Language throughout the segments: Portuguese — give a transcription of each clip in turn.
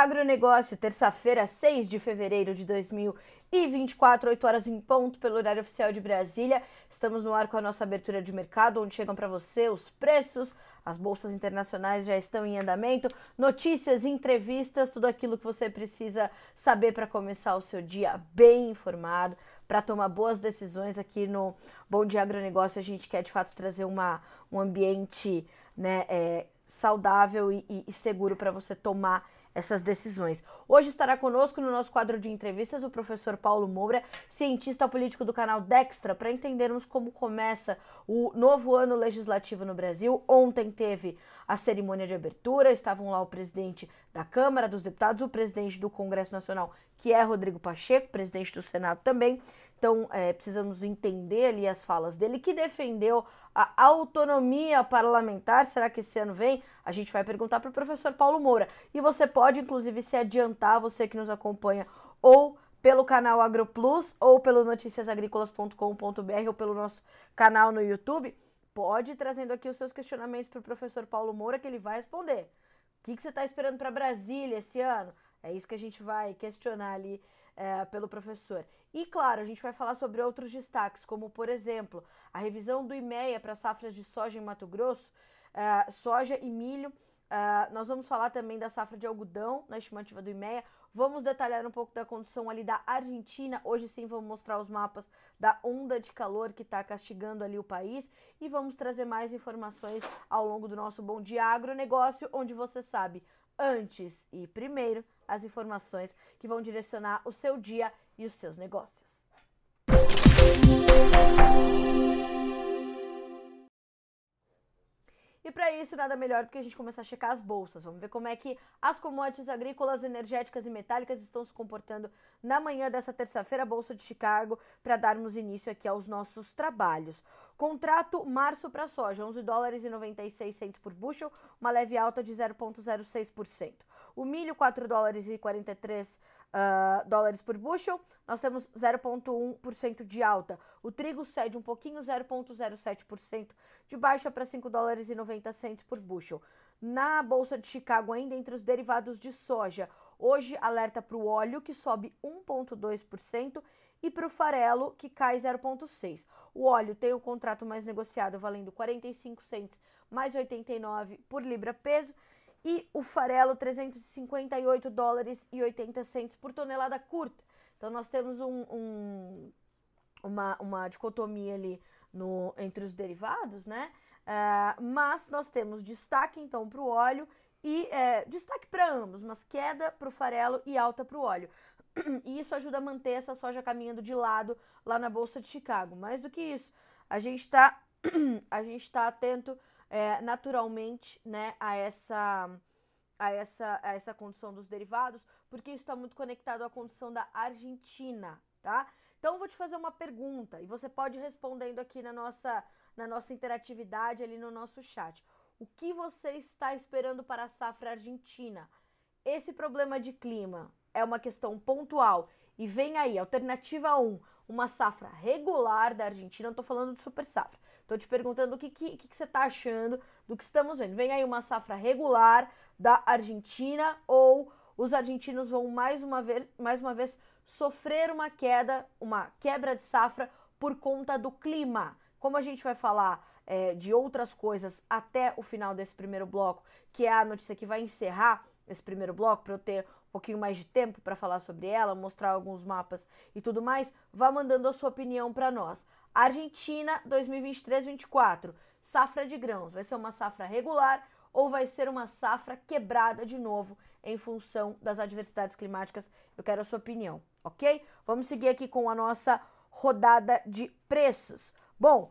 Agronegócio. Terça-feira, 6 de fevereiro de 2024, 8 horas em ponto, pelo horário oficial de Brasília. Estamos no ar com a nossa abertura de mercado, onde chegam para você os preços. As bolsas internacionais já estão em andamento, notícias, entrevistas, tudo aquilo que você precisa saber para começar o seu dia bem informado, para tomar boas decisões aqui no Bom Dia Agronegócio. A gente quer de fato trazer uma, um ambiente, né? É, saudável e, e seguro para você tomar essas decisões. Hoje estará conosco no nosso quadro de entrevistas o professor Paulo Moura, cientista político do canal Dextra, para entendermos como começa o novo ano legislativo no Brasil. Ontem teve a cerimônia de abertura, estavam lá o presidente da Câmara dos Deputados, o presidente do Congresso Nacional, que é Rodrigo Pacheco, presidente do Senado também. Então, é, precisamos entender ali as falas dele, que defendeu a autonomia parlamentar. Será que esse ano vem? A gente vai perguntar para o professor Paulo Moura. E você pode, inclusive, se adiantar, você que nos acompanha, ou pelo canal AgroPlus, ou pelo noticiasagricolas.com.br, ou pelo nosso canal no YouTube. Pode ir trazendo aqui os seus questionamentos para o professor Paulo Moura, que ele vai responder. O que, que você está esperando para Brasília esse ano? É isso que a gente vai questionar ali é, pelo professor. E claro, a gente vai falar sobre outros destaques, como por exemplo, a revisão do IMEA para safras de soja em Mato Grosso, uh, soja e milho. Uh, nós vamos falar também da safra de algodão na estimativa do IMEA. Vamos detalhar um pouco da condição ali da Argentina. Hoje sim vamos mostrar os mapas da onda de calor que está castigando ali o país. E vamos trazer mais informações ao longo do nosso Bom Dia Agronegócio, onde você sabe antes e primeiro as informações que vão direcionar o seu dia e os seus negócios. E para isso, nada melhor do que a gente começar a checar as bolsas. Vamos ver como é que as commodities agrícolas, energéticas e metálicas estão se comportando na manhã dessa terça-feira, Bolsa de Chicago, para darmos início aqui aos nossos trabalhos. Contrato março para soja, 11 dólares e 96 centes por bushel, uma leve alta de 0,06%. O milho, 4 dólares e 43 uh, dólares por bushel, nós temos 0,1% de alta. O trigo cede um pouquinho, 0,07% de baixa para 5 dólares e 90 centos por bushel. Na Bolsa de Chicago, ainda entre os derivados de soja, hoje alerta para o óleo, que sobe 1,2%, e para o farelo, que cai 0,6%. O óleo tem o contrato mais negociado valendo 45 centos mais 89 por libra peso e o farelo 358 dólares e 80 centos por tonelada curta. Então nós temos um, um, uma, uma dicotomia ali no, entre os derivados, né? Uh, mas nós temos destaque então para o óleo e é, destaque para ambos, mas queda para o farelo e alta para o óleo. E isso ajuda a manter essa soja caminhando de lado lá na Bolsa de Chicago. Mais do que isso, a gente está a gente está atento é, naturalmente né, a, essa, a, essa, a essa condição dos derivados, porque isso está muito conectado à condição da Argentina, tá? Então, vou te fazer uma pergunta e você pode ir respondendo aqui na nossa, na nossa interatividade, ali no nosso chat. O que você está esperando para a safra argentina? Esse problema de clima é uma questão pontual e vem aí, alternativa 1, uma safra regular da Argentina, não estou falando de super safra. Estou te perguntando o que, que, que, você está achando do que estamos vendo. Vem aí uma safra regular da Argentina ou os argentinos vão mais uma vez, mais uma vez sofrer uma queda, uma quebra de safra por conta do clima. Como a gente vai falar é, de outras coisas até o final desse primeiro bloco, que é a notícia que vai encerrar esse primeiro bloco, para eu ter um pouquinho mais de tempo para falar sobre ela, mostrar alguns mapas e tudo mais, vá mandando a sua opinião para nós. Argentina 2023-24, safra de grãos, vai ser uma safra regular ou vai ser uma safra quebrada de novo em função das adversidades climáticas? Eu quero a sua opinião, ok? Vamos seguir aqui com a nossa rodada de preços. Bom,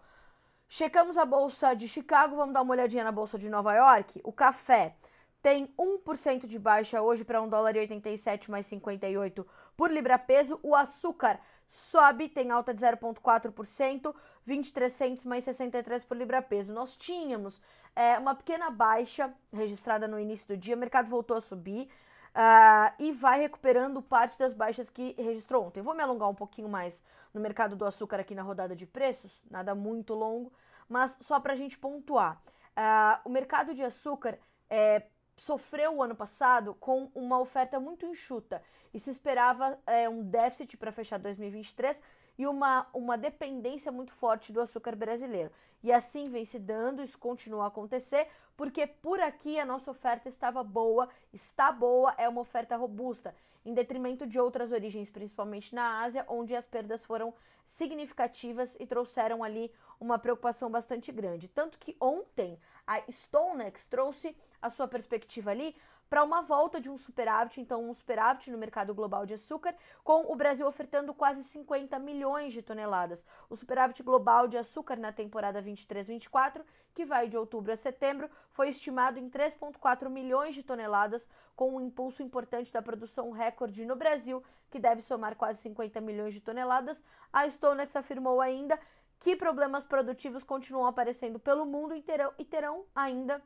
checamos a bolsa de Chicago, vamos dar uma olhadinha na bolsa de Nova York. O café tem 1% de baixa hoje para 1 dólar e 87 mais 58 por libra peso. O açúcar sobe, tem alta de 0,4%, 23 centos mais 63 por libra peso. Nós tínhamos é, uma pequena baixa registrada no início do dia, o mercado voltou a subir uh, e vai recuperando parte das baixas que registrou ontem. Vou me alongar um pouquinho mais no mercado do açúcar aqui na rodada de preços, nada muito longo, mas só para a gente pontuar. Uh, o mercado de açúcar é, sofreu o ano passado com uma oferta muito enxuta e se esperava é, um déficit para fechar 2023 e uma, uma dependência muito forte do açúcar brasileiro. E assim vem se dando, isso continua a acontecer, porque por aqui a nossa oferta estava boa, está boa, é uma oferta robusta, em detrimento de outras origens, principalmente na Ásia, onde as perdas foram significativas e trouxeram ali uma preocupação bastante grande. Tanto que ontem a StoneX trouxe a sua perspectiva ali para uma volta de um superávit, então um superávit no mercado global de açúcar, com o Brasil ofertando quase 50 milhões de toneladas. O superávit global de açúcar na temporada 23-24, que vai de outubro a setembro, foi estimado em 3,4 milhões de toneladas, com um impulso importante da produção recorde no Brasil, que deve somar quase 50 milhões de toneladas. A Stonex afirmou ainda que problemas produtivos continuam aparecendo pelo mundo inteiro e terão ainda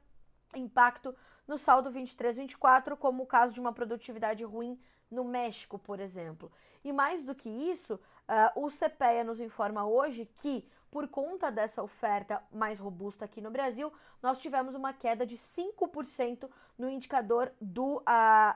impacto no saldo 23-24, como o caso de uma produtividade ruim no México, por exemplo. E mais do que isso, uh, o CPEA nos informa hoje que, por conta dessa oferta mais robusta aqui no Brasil, nós tivemos uma queda de 5% no indicador do uh,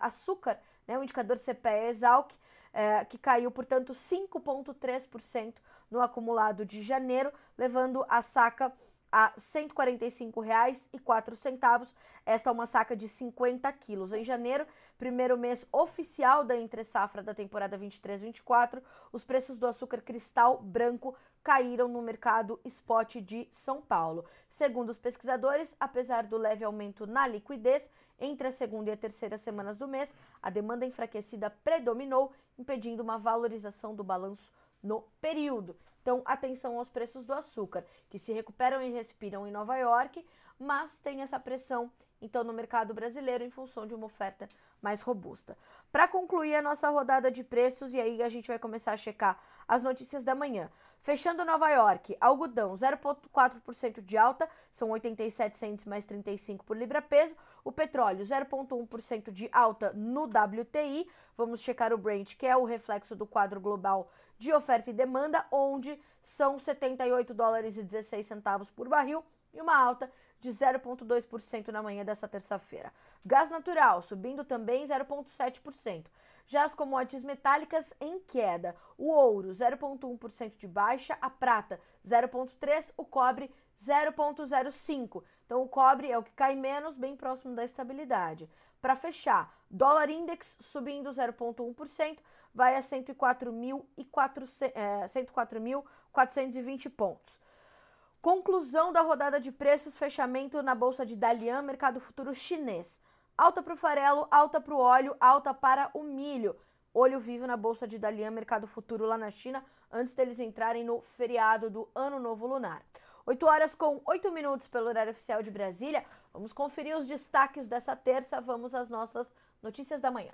açúcar, né, o indicador CPEA Exalc, uh, que caiu, portanto, 5,3% no acumulado de janeiro, levando a saca a R$ 145,04. Esta é uma saca de 50 quilos. Em janeiro, primeiro mês oficial da entre-safra da temporada 23-24, os preços do açúcar cristal branco caíram no mercado spot de São Paulo. Segundo os pesquisadores, apesar do leve aumento na liquidez, entre a segunda e a terceira semanas do mês, a demanda enfraquecida predominou, impedindo uma valorização do balanço no período. Então, atenção aos preços do açúcar, que se recuperam e respiram em Nova York, mas tem essa pressão então no mercado brasileiro em função de uma oferta mais robusta. Para concluir a nossa rodada de preços e aí a gente vai começar a checar as notícias da manhã. Fechando Nova York, algodão 0,4% de alta, são 87 centes mais 35 por libra peso. O petróleo 0,1% de alta no WTI. Vamos checar o Brent, que é o reflexo do quadro global de oferta e demanda, onde são 78 dólares e 16 centavos por barril e uma alta de 0,2% na manhã dessa terça-feira. Gás natural subindo também 0,7%. Já as commodities metálicas em queda. O ouro 0,1% de baixa, a prata 0,3%, o cobre 0,05%. Então o cobre é o que cai menos, bem próximo da estabilidade. Para fechar, dólar index subindo 0,1%, vai a 104.420 é, pontos. Conclusão da rodada de preços, fechamento na bolsa de Dalian, mercado futuro chinês. Alta para o farelo, alta para o óleo, alta para o milho. Olho vivo na bolsa de Dalian, mercado futuro lá na China, antes deles entrarem no feriado do Ano Novo Lunar. 8 horas com 8 minutos pelo horário oficial de Brasília. Vamos conferir os destaques dessa terça. Vamos às nossas notícias da manhã.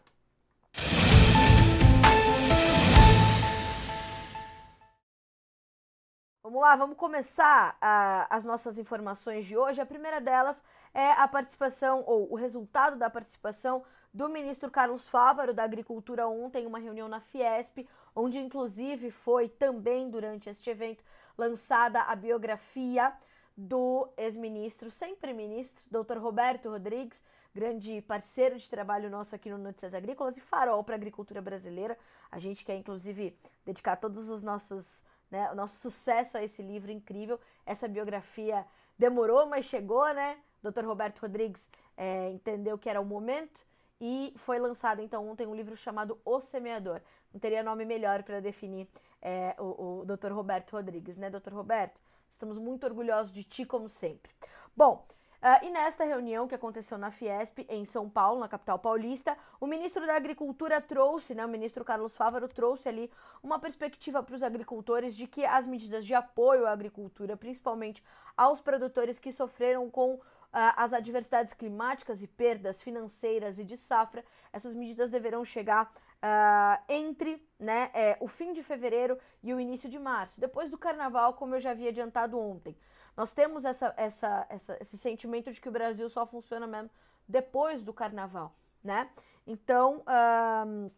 Vamos lá, vamos começar a, as nossas informações de hoje. A primeira delas é a participação, ou o resultado da participação do ministro Carlos Fávaro da Agricultura ontem, em uma reunião na Fiesp, onde inclusive foi também durante este evento lançada a biografia do ex-ministro, sempre ministro, Dr. Roberto Rodrigues, grande parceiro de trabalho nosso aqui no Notícias Agrícolas e farol para a agricultura brasileira. A gente quer inclusive dedicar todos os nossos né, o nosso sucesso a esse livro incrível. Essa biografia demorou, mas chegou, né? Dr. Roberto Rodrigues é, entendeu que era o momento e foi lançado então ontem um livro chamado O Semeador. Não teria nome melhor para definir é, o, o Dr. Roberto Rodrigues, né, Dr. Roberto? Estamos muito orgulhosos de ti, como sempre. Bom, Uh, e nesta reunião que aconteceu na Fiesp, em São Paulo, na capital paulista, o ministro da Agricultura trouxe, né, o ministro Carlos Fávaro trouxe ali uma perspectiva para os agricultores de que as medidas de apoio à agricultura, principalmente aos produtores que sofreram com uh, as adversidades climáticas e perdas financeiras e de safra, essas medidas deverão chegar uh, entre né, é, o fim de fevereiro e o início de março, depois do carnaval, como eu já havia adiantado ontem. Nós temos essa, essa, essa, esse sentimento de que o Brasil só funciona mesmo depois do carnaval, né? Então, um,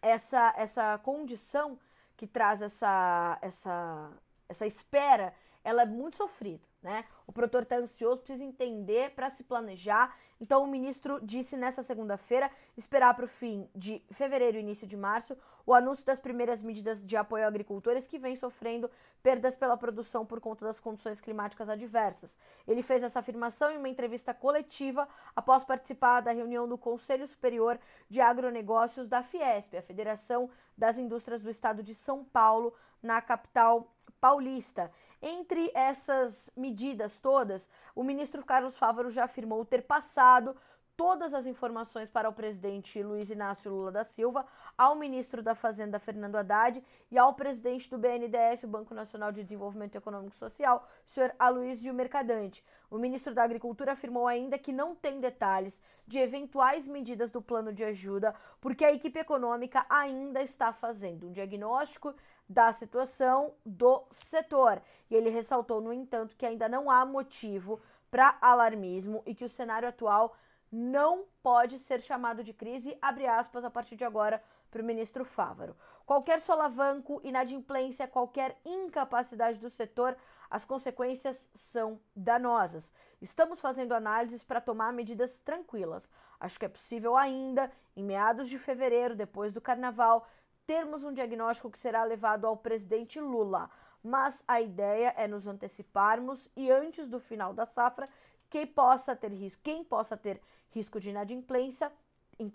essa, essa condição que traz essa, essa, essa espera, ela é muito sofrida, né? O produtor está ansioso, precisa entender para se planejar. Então, o ministro disse nessa segunda-feira esperar para o fim de fevereiro e início de março o anúncio das primeiras medidas de apoio a agricultores que vêm sofrendo perdas pela produção por conta das condições climáticas adversas. Ele fez essa afirmação em uma entrevista coletiva após participar da reunião do Conselho Superior de Agronegócios da Fiesp, a Federação das Indústrias do Estado de São Paulo, na capital paulista. Entre essas medidas todas, o ministro Carlos Fávaro já afirmou ter passado todas as informações para o presidente Luiz Inácio Lula da Silva, ao ministro da Fazenda Fernando Haddad e ao presidente do BNDES, o Banco Nacional de Desenvolvimento Econômico e Social, senhor Aloysio Mercadante. O ministro da Agricultura afirmou ainda que não tem detalhes de eventuais medidas do plano de ajuda, porque a equipe econômica ainda está fazendo um diagnóstico da situação do setor. E ele ressaltou, no entanto, que ainda não há motivo para alarmismo e que o cenário atual não pode ser chamado de crise, abre aspas, a partir de agora, para o ministro Fávaro. Qualquer solavanco, inadimplência, qualquer incapacidade do setor, as consequências são danosas. Estamos fazendo análises para tomar medidas tranquilas. Acho que é possível ainda, em meados de fevereiro, depois do carnaval, termos um diagnóstico que será levado ao presidente Lula. Mas a ideia é nos anteciparmos e antes do final da safra, quem possa ter risco, quem possa ter risco de inadimplência,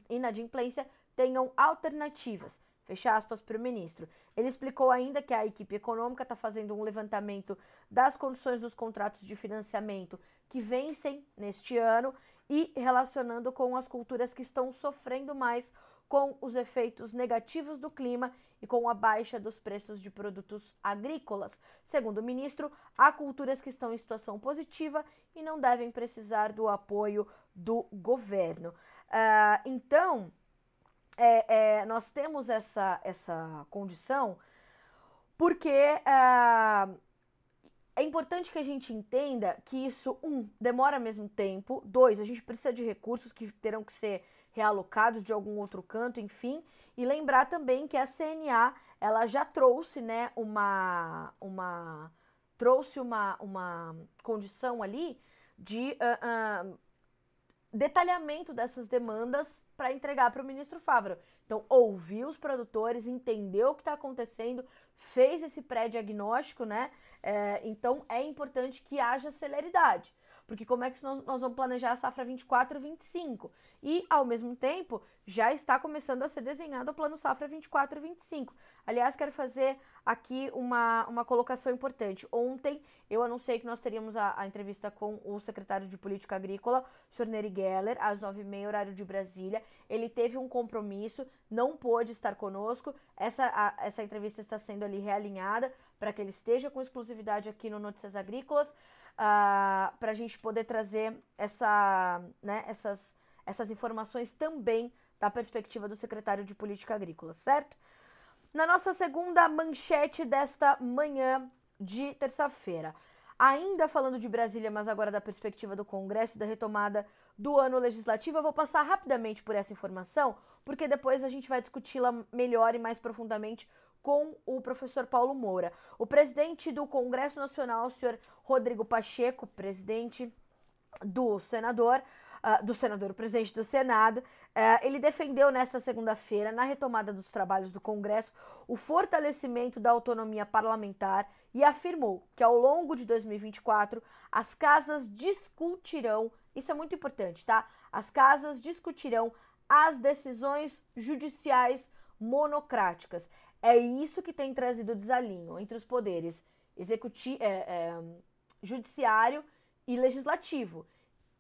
inadimplência tenham alternativas. Fecha aspas para o ministro. Ele explicou ainda que a equipe econômica está fazendo um levantamento das condições dos contratos de financiamento que vencem neste ano e relacionando com as culturas que estão sofrendo mais com os efeitos negativos do clima e com a baixa dos preços de produtos agrícolas. Segundo o ministro, há culturas que estão em situação positiva e não devem precisar do apoio do governo. Uh, então, é, é, nós temos essa, essa condição porque uh, é importante que a gente entenda que isso, um, demora mesmo tempo, dois, a gente precisa de recursos que terão que ser realocados de algum outro canto, enfim. E lembrar também que a CNA ela já trouxe, né, uma, uma trouxe uma, uma condição ali de uh, uh, detalhamento dessas demandas para entregar para o ministro Fávaro. Então, ouviu os produtores, entendeu o que está acontecendo, fez esse pré-diagnóstico, né? É, então, é importante que haja celeridade. Porque como é que nós, nós vamos planejar a safra 24 e 25? E, ao mesmo tempo, já está começando a ser desenhado o plano safra 24 e 25. Aliás, quero fazer aqui uma, uma colocação importante. Ontem eu anunciei que nós teríamos a, a entrevista com o secretário de Política Agrícola, Sr. Neri Geller, às 9h30, horário de Brasília. Ele teve um compromisso, não pôde estar conosco. Essa, a, essa entrevista está sendo ali realinhada para que ele esteja com exclusividade aqui no Notícias Agrícolas uh, para a gente poder trazer essa, né, essas, essas informações também da perspectiva do secretário de Política Agrícola, certo? Na nossa segunda manchete desta manhã de terça-feira. Ainda falando de Brasília, mas agora da perspectiva do Congresso e da retomada do ano legislativo, eu vou passar rapidamente por essa informação, porque depois a gente vai discuti-la melhor e mais profundamente com o professor Paulo Moura. O presidente do Congresso Nacional, o senhor Rodrigo Pacheco, presidente do senador, uh, do senador, o presidente do Senado, uh, ele defendeu nesta segunda-feira, na retomada dos trabalhos do Congresso, o fortalecimento da autonomia parlamentar e afirmou que ao longo de 2024 as casas discutirão, isso é muito importante, tá? As casas discutirão as decisões judiciais monocráticas. É isso que tem trazido desalinho entre os poderes executivo, é, é, judiciário e legislativo.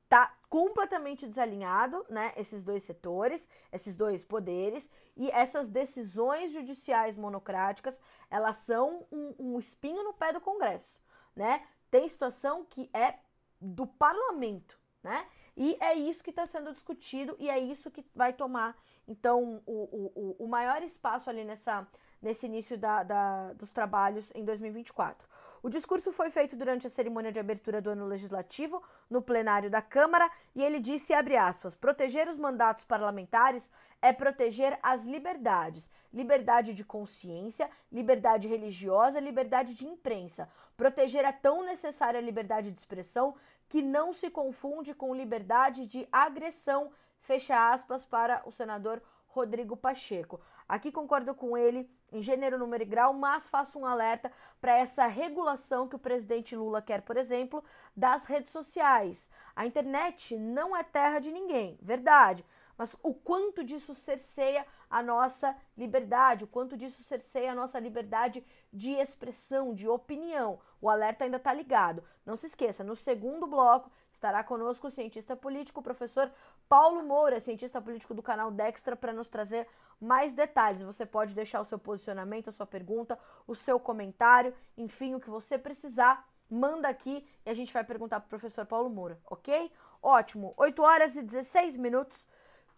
Tá completamente desalinhado, né? Esses dois setores, esses dois poderes e essas decisões judiciais monocráticas, elas são um, um espinho no pé do Congresso, né? Tem situação que é do parlamento, né? E é isso que está sendo discutido e é isso que vai tomar, então, o, o, o maior espaço ali nessa, nesse início da, da, dos trabalhos em 2024. O discurso foi feito durante a cerimônia de abertura do ano legislativo, no plenário da Câmara, e ele disse, aspas, proteger os mandatos parlamentares é proteger as liberdades, liberdade de consciência, liberdade religiosa, liberdade de imprensa. Proteger a tão necessária liberdade de expressão que não se confunde com liberdade de agressão, fecha aspas para o senador Rodrigo Pacheco. Aqui concordo com ele em gênero, número e grau, mas faço um alerta para essa regulação que o presidente Lula quer, por exemplo, das redes sociais. A internet não é terra de ninguém, verdade. Mas o quanto disso cerceia a nossa liberdade, o quanto disso cerceia a nossa liberdade de expressão, de opinião. O alerta ainda está ligado. Não se esqueça, no segundo bloco estará conosco o cientista político, o professor Paulo Moura, cientista político do canal Dextra, para nos trazer mais detalhes. Você pode deixar o seu posicionamento, a sua pergunta, o seu comentário, enfim, o que você precisar, manda aqui e a gente vai perguntar para o professor Paulo Moura, ok? Ótimo, 8 horas e 16 minutos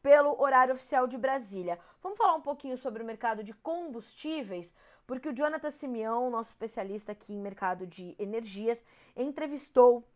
pelo horário oficial de Brasília. Vamos falar um pouquinho sobre o mercado de combustíveis, porque o Jonathan Simeão, nosso especialista aqui em mercado de energias, entrevistou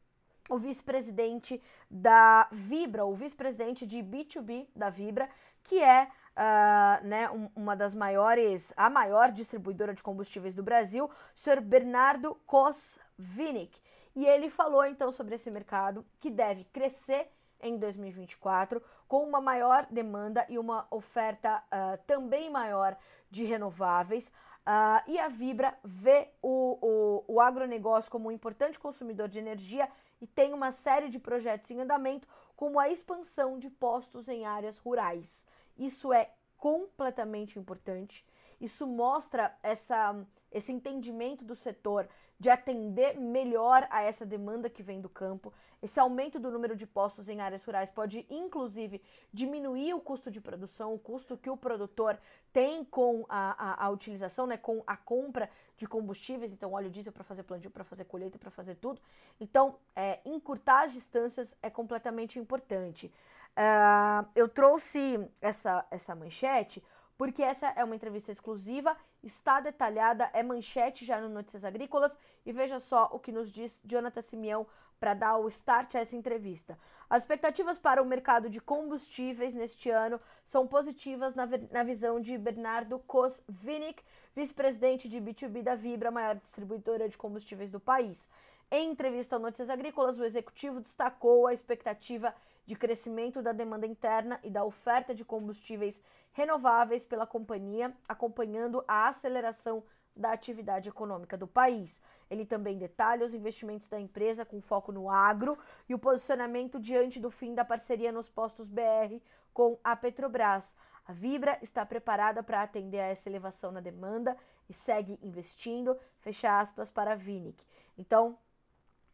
o vice-presidente da Vibra, o vice-presidente de B2B da Vibra, que é uh, né, um, uma das maiores, a maior distribuidora de combustíveis do Brasil, o senhor Bernardo Kosvinick. E ele falou então sobre esse mercado que deve crescer em 2024, com uma maior demanda e uma oferta uh, também maior de renováveis. Uh, e a Vibra vê o, o, o agronegócio como um importante consumidor de energia e tem uma série de projetos em andamento, como a expansão de postos em áreas rurais. Isso é completamente importante. Isso mostra essa, esse entendimento do setor de atender melhor a essa demanda que vem do campo. Esse aumento do número de postos em áreas rurais pode, inclusive, diminuir o custo de produção, o custo que o produtor tem com a, a, a utilização, né, com a compra de combustíveis, então óleo diesel para fazer plantio, para fazer colheita, para fazer tudo. Então, é, encurtar as distâncias é completamente importante. Uh, eu trouxe essa, essa manchete porque essa é uma entrevista exclusiva, está detalhada, é manchete já no Notícias Agrícolas e veja só o que nos diz Jonathan Simeão para dar o start a essa entrevista. As expectativas para o mercado de combustíveis neste ano são positivas na, na visão de Bernardo Kosvinick, vice-presidente de B2B da Vibra, maior distribuidora de combustíveis do país. Em entrevista ao Notícias Agrícolas, o executivo destacou a expectativa de crescimento da demanda interna e da oferta de combustíveis renováveis pela companhia, acompanhando a aceleração da atividade econômica do país. Ele também detalha os investimentos da empresa com foco no agro e o posicionamento diante do fim da parceria nos postos BR com a Petrobras. A Vibra está preparada para atender a essa elevação na demanda e segue investindo, fecha aspas para a Vinic. Então,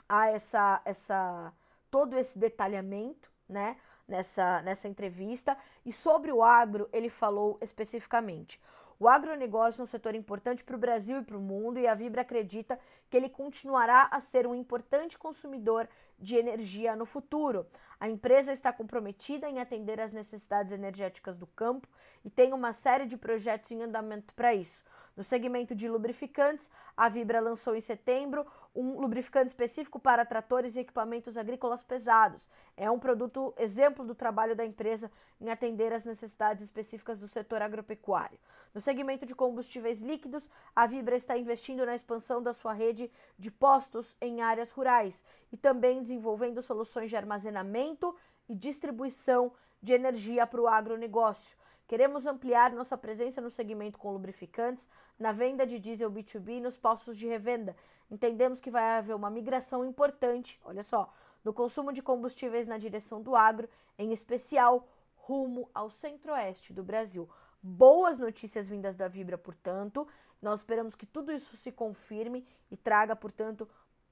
há essa, essa, todo esse detalhamento, né? nessa, nessa entrevista. E sobre o agro, ele falou especificamente. O agronegócio é um setor importante para o Brasil e para o mundo, e a Vibra acredita que ele continuará a ser um importante consumidor de energia no futuro. A empresa está comprometida em atender às necessidades energéticas do campo e tem uma série de projetos em andamento para isso. No segmento de lubrificantes, a Vibra lançou em setembro um lubrificante específico para tratores e equipamentos agrícolas pesados. É um produto exemplo do trabalho da empresa em atender às necessidades específicas do setor agropecuário. No segmento de combustíveis líquidos, a Vibra está investindo na expansão da sua rede de postos em áreas rurais e também desenvolvendo soluções de armazenamento e distribuição de energia para o agronegócio. Queremos ampliar nossa presença no segmento com lubrificantes, na venda de diesel B2B e nos postos de revenda. Entendemos que vai haver uma migração importante, olha só, no consumo de combustíveis na direção do agro, em especial rumo ao centro-oeste do Brasil. Boas notícias vindas da Vibra, portanto. Nós esperamos que tudo isso se confirme e traga, portanto,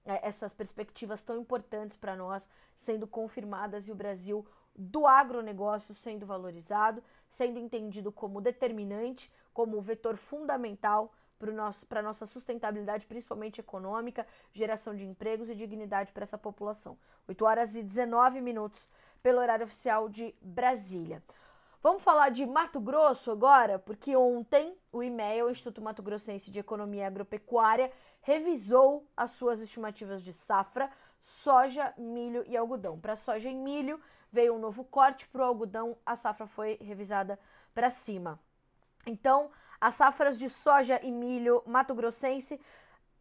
é, essas perspectivas tão importantes para nós sendo confirmadas e o Brasil do agronegócio sendo valorizado, sendo entendido como determinante, como vetor fundamental para a nossa sustentabilidade, principalmente econômica, geração de empregos e dignidade para essa população. 8 horas e 19 minutos pelo horário oficial de Brasília. Vamos falar de Mato Grosso agora, porque ontem o IMEA, o Instituto Mato Grossense de Economia Agropecuária, revisou as suas estimativas de safra, soja, milho e algodão. Para soja e milho veio um novo corte, para o algodão a safra foi revisada para cima. Então, as safras de soja e milho mato-grossense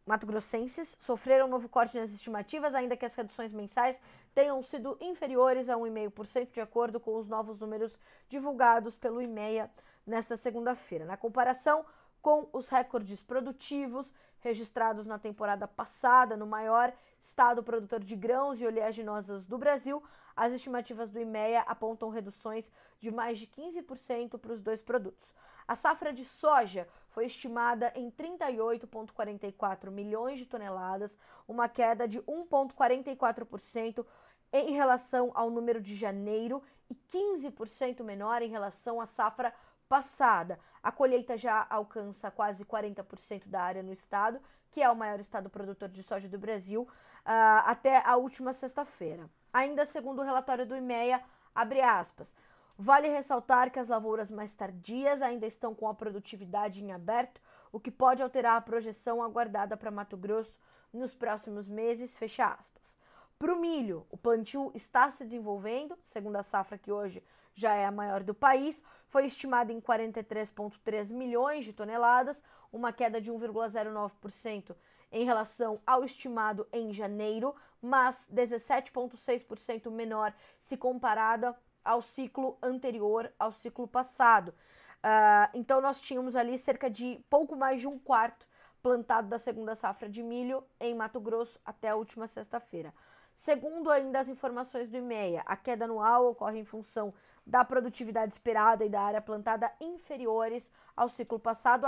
mato-grossenses sofreram um novo corte nas estimativas, ainda que as reduções mensais tenham sido inferiores a 1,5%, de acordo com os novos números divulgados pelo IMEA nesta segunda-feira. Na comparação com os recordes produtivos registrados na temporada passada no maior estado produtor de grãos e oleaginosas do Brasil, as estimativas do IMEA apontam reduções de mais de 15% para os dois produtos. A safra de soja foi estimada em 38,44 milhões de toneladas, uma queda de 1,44% em relação ao número de janeiro e 15% menor em relação à safra passada. A colheita já alcança quase 40% da área no estado, que é o maior estado produtor de soja do Brasil, até a última sexta-feira. Ainda segundo o relatório do IMEA, abre aspas. Vale ressaltar que as lavouras mais tardias ainda estão com a produtividade em aberto, o que pode alterar a projeção aguardada para Mato Grosso nos próximos meses, fecha aspas. Para o milho, o plantio está se desenvolvendo, segundo a safra que hoje já é a maior do país, foi estimada em 43,3 milhões de toneladas, uma queda de 1,09% em relação ao estimado em janeiro, mas 17,6% menor se comparada ao ciclo anterior, ao ciclo passado. Uh, então, nós tínhamos ali cerca de pouco mais de um quarto plantado da segunda safra de milho em Mato Grosso até a última sexta-feira. Segundo ainda as informações do IMEA, a queda anual ocorre em função da produtividade esperada e da área plantada inferiores ao ciclo passado,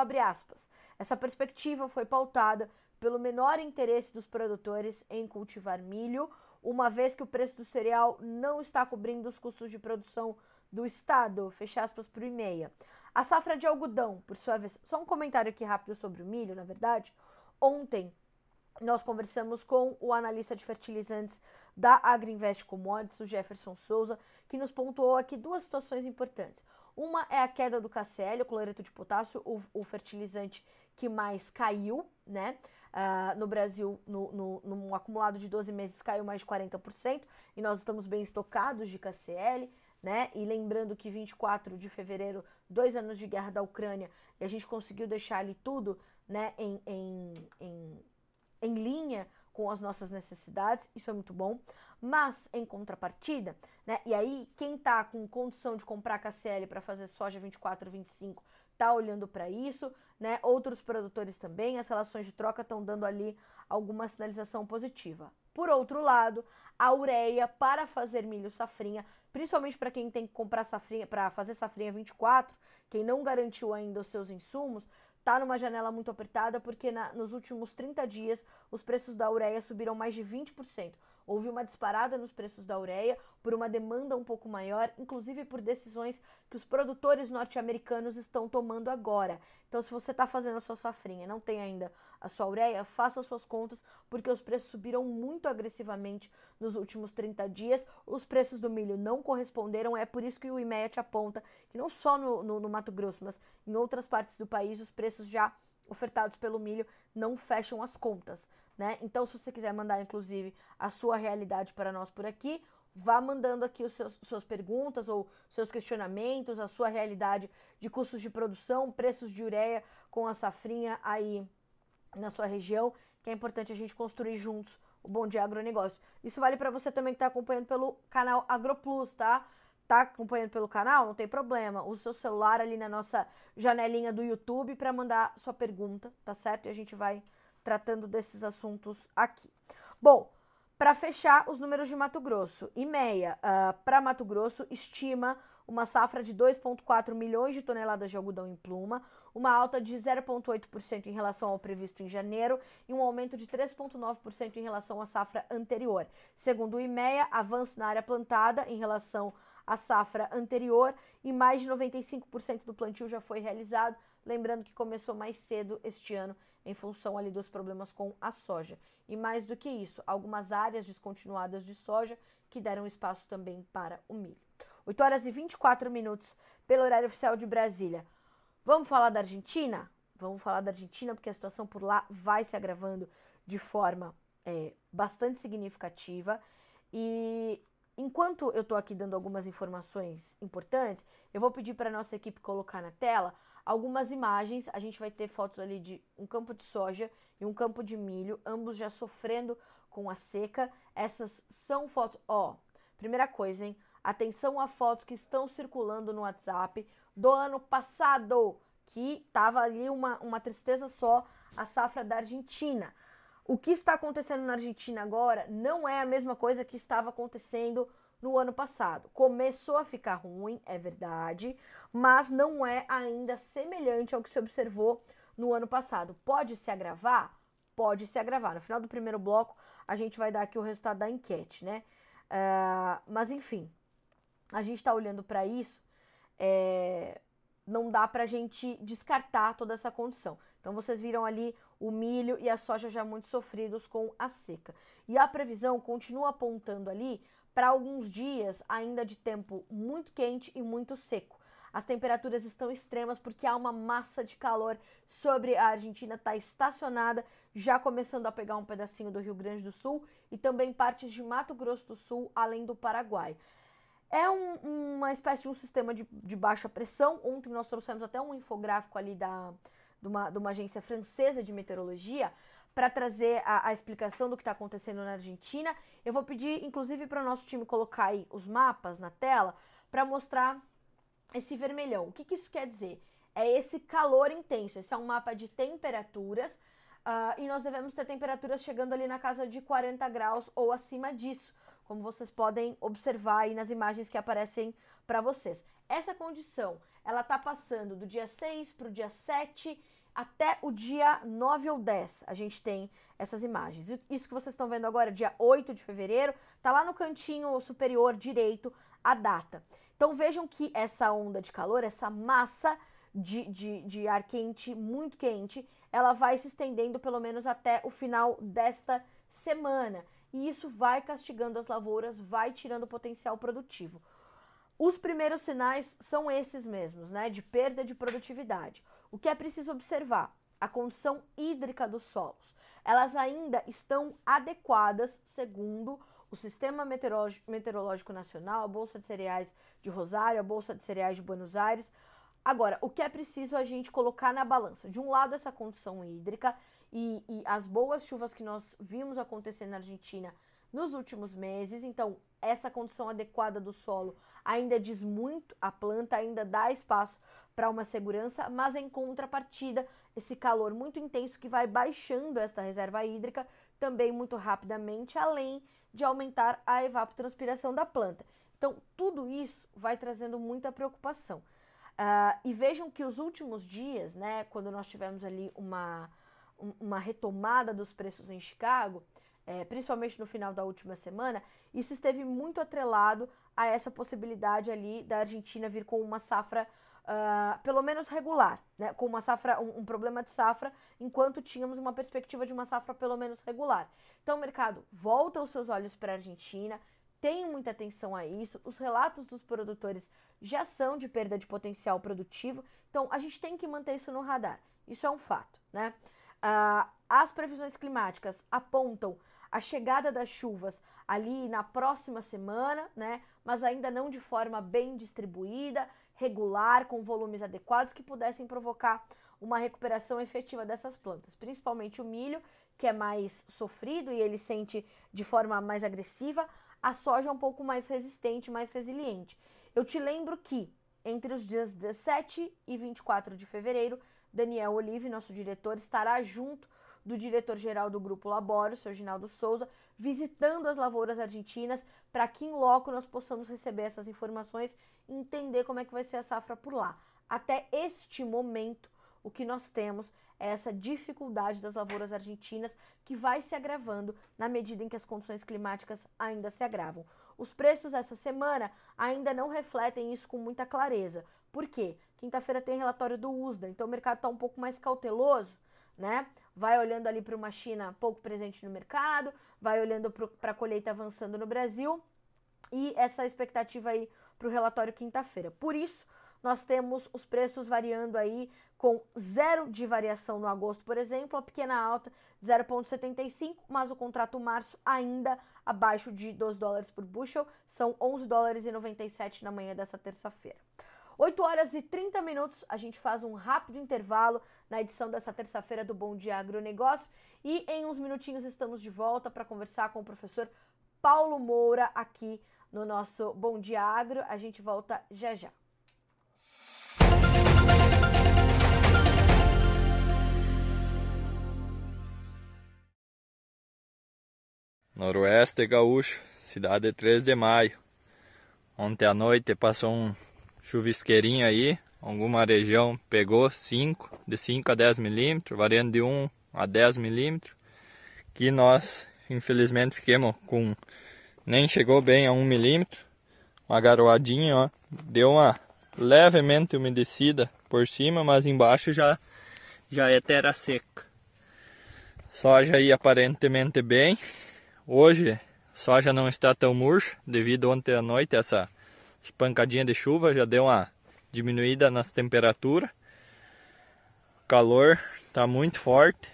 Essa perspectiva foi pautada pelo menor interesse dos produtores em cultivar milho, uma vez que o preço do cereal não está cobrindo os custos de produção do Estado, fecha aspas o e-mail. A safra de algodão, por sua vez, só um comentário aqui rápido sobre o milho, na verdade. Ontem nós conversamos com o analista de fertilizantes da Agriinvest Commodities, o Jefferson Souza, que nos pontuou aqui duas situações importantes. Uma é a queda do KCl, o cloreto de potássio, o, o fertilizante que mais caiu, né? Uh, no Brasil, no, no, acumulado de 12 meses, caiu mais de 40%, e nós estamos bem estocados de KCL, né? E lembrando que 24 de fevereiro, dois anos de guerra da Ucrânia, e a gente conseguiu deixar ali tudo né, em, em, em, em linha com as nossas necessidades, isso é muito bom. Mas, em contrapartida, né, e aí quem está com condição de comprar KCL para fazer soja 24, 25, está olhando para isso, né? Outros produtores também, as relações de troca estão dando ali alguma sinalização positiva. Por outro lado, a ureia para fazer milho safrinha, principalmente para quem tem que comprar safrinha para fazer safrinha 24, quem não garantiu ainda os seus insumos, está numa janela muito apertada porque na, nos últimos 30 dias os preços da ureia subiram mais de 20%. Houve uma disparada nos preços da ureia por uma demanda um pouco maior, inclusive por decisões que os produtores norte-americanos estão tomando agora. Então, se você está fazendo a sua safrinha e não tem ainda a sua ureia, faça suas contas, porque os preços subiram muito agressivamente nos últimos 30 dias. Os preços do milho não corresponderam, é por isso que o IMEA te aponta que não só no, no, no Mato Grosso, mas em outras partes do país, os preços já ofertados pelo milho não fecham as contas né? Então, se você quiser mandar, inclusive, a sua realidade para nós por aqui, vá mandando aqui os seus suas perguntas ou seus questionamentos, a sua realidade de custos de produção, preços de ureia com a safrinha aí na sua região, que é importante a gente construir juntos o Bom Dia Agronegócio. Isso vale para você também que está acompanhando pelo canal AgroPlus, tá? Tá acompanhando pelo canal? Não tem problema. Use seu celular ali na nossa janelinha do YouTube para mandar sua pergunta, tá certo? E a gente vai tratando desses assuntos aqui. Bom, para fechar, os números de Mato Grosso. IMEA, uh, ah, para Mato Grosso, estima uma safra de 2,4 milhões de toneladas de algodão em pluma, uma alta de 0,8% em relação ao previsto em janeiro e um aumento de 3,9% em relação à safra anterior. Segundo o IMEA, avanço na área plantada em relação à safra anterior e mais de 95% do plantio já foi realizado, lembrando que começou mais cedo este ano em função ali dos problemas com a soja. E mais do que isso, algumas áreas descontinuadas de soja que deram espaço também para o milho. 8 horas e 24 minutos pelo horário oficial de Brasília. Vamos falar da Argentina? Vamos falar da Argentina porque a situação por lá vai se agravando de forma é, bastante significativa. E enquanto eu estou aqui dando algumas informações importantes, eu vou pedir para nossa equipe colocar na tela algumas imagens. A gente vai ter fotos ali de um campo de soja e um campo de milho, ambos já sofrendo com a seca. Essas são fotos. Ó, primeira coisa, hein? Atenção a fotos que estão circulando no WhatsApp do ano passado, que tava ali uma, uma tristeza só a safra da Argentina. O que está acontecendo na Argentina agora não é a mesma coisa que estava acontecendo no ano passado. Começou a ficar ruim, é verdade, mas não é ainda semelhante ao que se observou no ano passado. Pode se agravar? Pode se agravar. No final do primeiro bloco, a gente vai dar aqui o resultado da enquete, né? Uh, mas enfim, a gente está olhando para isso, é, não dá para a gente descartar toda essa condição. Então vocês viram ali o milho e a soja já muito sofridos com a seca. E a previsão continua apontando ali para alguns dias ainda de tempo muito quente e muito seco. As temperaturas estão extremas porque há uma massa de calor sobre a Argentina, está estacionada, já começando a pegar um pedacinho do Rio Grande do Sul e também partes de Mato Grosso do Sul, além do Paraguai. É um, uma espécie de um sistema de, de baixa pressão. Ontem nós trouxemos até um infográfico ali da, de uma, de uma agência francesa de meteorologia para trazer a, a, explicação do que está acontecendo na Argentina. Eu vou pedir, inclusive, para o nosso time colocar aí os mapas na tela para mostrar esse vermelhão. O que, que, isso quer dizer? É esse calor intenso. Esse é um mapa de temperaturas uh, e nós devemos ter temperaturas chegando ali na casa de 40 graus ou acima disso, como vocês podem observar aí nas imagens que aparecem para vocês. Essa condição, ela tá passando do dia 6 para o dia 7 até o dia 9 ou 10. A gente tem essas imagens. Isso que vocês estão vendo agora, dia 8 de fevereiro, tá lá no cantinho superior direito a data. Então vejam que essa onda de calor, essa massa de, de, de ar quente, muito quente, ela vai se estendendo pelo menos até o final desta semana. E isso vai castigando as lavouras, vai tirando o potencial produtivo. Os primeiros sinais são esses mesmos, né? De perda de produtividade. O que é preciso observar? A condição hídrica dos solos. Elas ainda estão adequadas, segundo o Sistema Meteorológico Nacional, a Bolsa de Cereais de Rosário, a Bolsa de Cereais de Buenos Aires. Agora, o que é preciso a gente colocar na balança? De um lado, essa condição hídrica e, e as boas chuvas que nós vimos acontecer na Argentina nos últimos meses. Então, essa condição adequada do solo ainda diz muito a planta, ainda dá espaço para uma segurança, mas em contrapartida, esse calor muito intenso que vai baixando esta reserva hídrica também muito rapidamente, além de aumentar a evapotranspiração da planta. Então, tudo isso vai trazendo muita preocupação. Uh, e vejam que os últimos dias, né, quando nós tivemos ali uma, uma retomada dos preços em Chicago, é, principalmente no final da última semana, isso esteve muito atrelado a essa possibilidade ali da Argentina vir com uma safra uh, pelo menos regular, né? com uma safra, um, um, problema de safra, enquanto tínhamos uma perspectiva de uma safra pelo menos regular. Então o mercado volta os seus olhos para a Argentina, tem muita atenção a isso, os relatos dos produtores já são de perda de potencial produtivo, então a gente tem que manter isso no radar, isso é um fato, né? Uh, as previsões climáticas apontam a chegada das chuvas ali na próxima semana, né? Mas ainda não de forma bem distribuída, regular, com volumes adequados que pudessem provocar uma recuperação efetiva dessas plantas, principalmente o milho, que é mais sofrido e ele sente de forma mais agressiva, a soja é um pouco mais resistente, mais resiliente. Eu te lembro que entre os dias 17 e 24 de fevereiro, Daniel Olive, nosso diretor, estará junto do diretor-geral do Grupo Laboro, seu Ginaldo Souza, visitando as lavouras argentinas para que em loco nós possamos receber essas informações e entender como é que vai ser a safra por lá. Até este momento, o que nós temos é essa dificuldade das lavouras argentinas que vai se agravando na medida em que as condições climáticas ainda se agravam. Os preços essa semana ainda não refletem isso com muita clareza. Por quê? Quinta-feira tem relatório do USDA, então o mercado está um pouco mais cauteloso né? Vai olhando ali para uma China pouco presente no mercado, vai olhando para a colheita avançando no Brasil e essa expectativa aí para o relatório quinta-feira. Por isso, nós temos os preços variando aí com zero de variação no agosto, por exemplo, a pequena alta 0,75, mas o contrato março ainda abaixo de 12 dólares por bushel, são 11 dólares e 97 na manhã dessa terça-feira. 8 horas e 30 minutos, a gente faz um rápido intervalo na edição dessa terça-feira do Bom Dia Agronegócio e em uns minutinhos estamos de volta para conversar com o professor Paulo Moura aqui no nosso Bom Dia Agro. A gente volta já já. Noroeste Gaúcho, cidade 3 de maio. Ontem à noite passou um chuvisqueirinho aí, alguma região pegou 5, de 5 a 10 milímetros, variando de 1 a 10 milímetros, que nós infelizmente ficamos com, nem chegou bem a 1 milímetro, uma garoadinha, ó, deu uma levemente umedecida por cima, mas embaixo já, já é terra seca. Soja aí aparentemente bem, Hoje, soja não está tão murcha devido ontem à noite essa espancadinha de chuva já deu uma diminuída nas temperaturas. O calor está muito forte,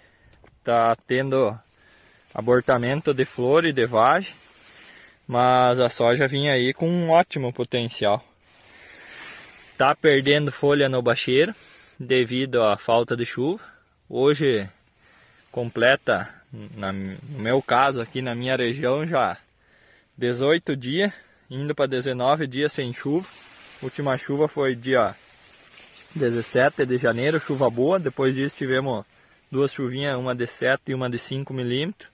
está tendo abortamento de flor e de vagem, mas a soja vinha aí com um ótimo potencial. Está perdendo folha no bacheiro devido à falta de chuva. Hoje completa no meu caso aqui na minha região já 18 dias, indo para 19 dias sem chuva. última chuva foi dia 17 de janeiro, chuva boa. Depois disso tivemos duas chuvinhas, uma de 7 e uma de 5 milímetros.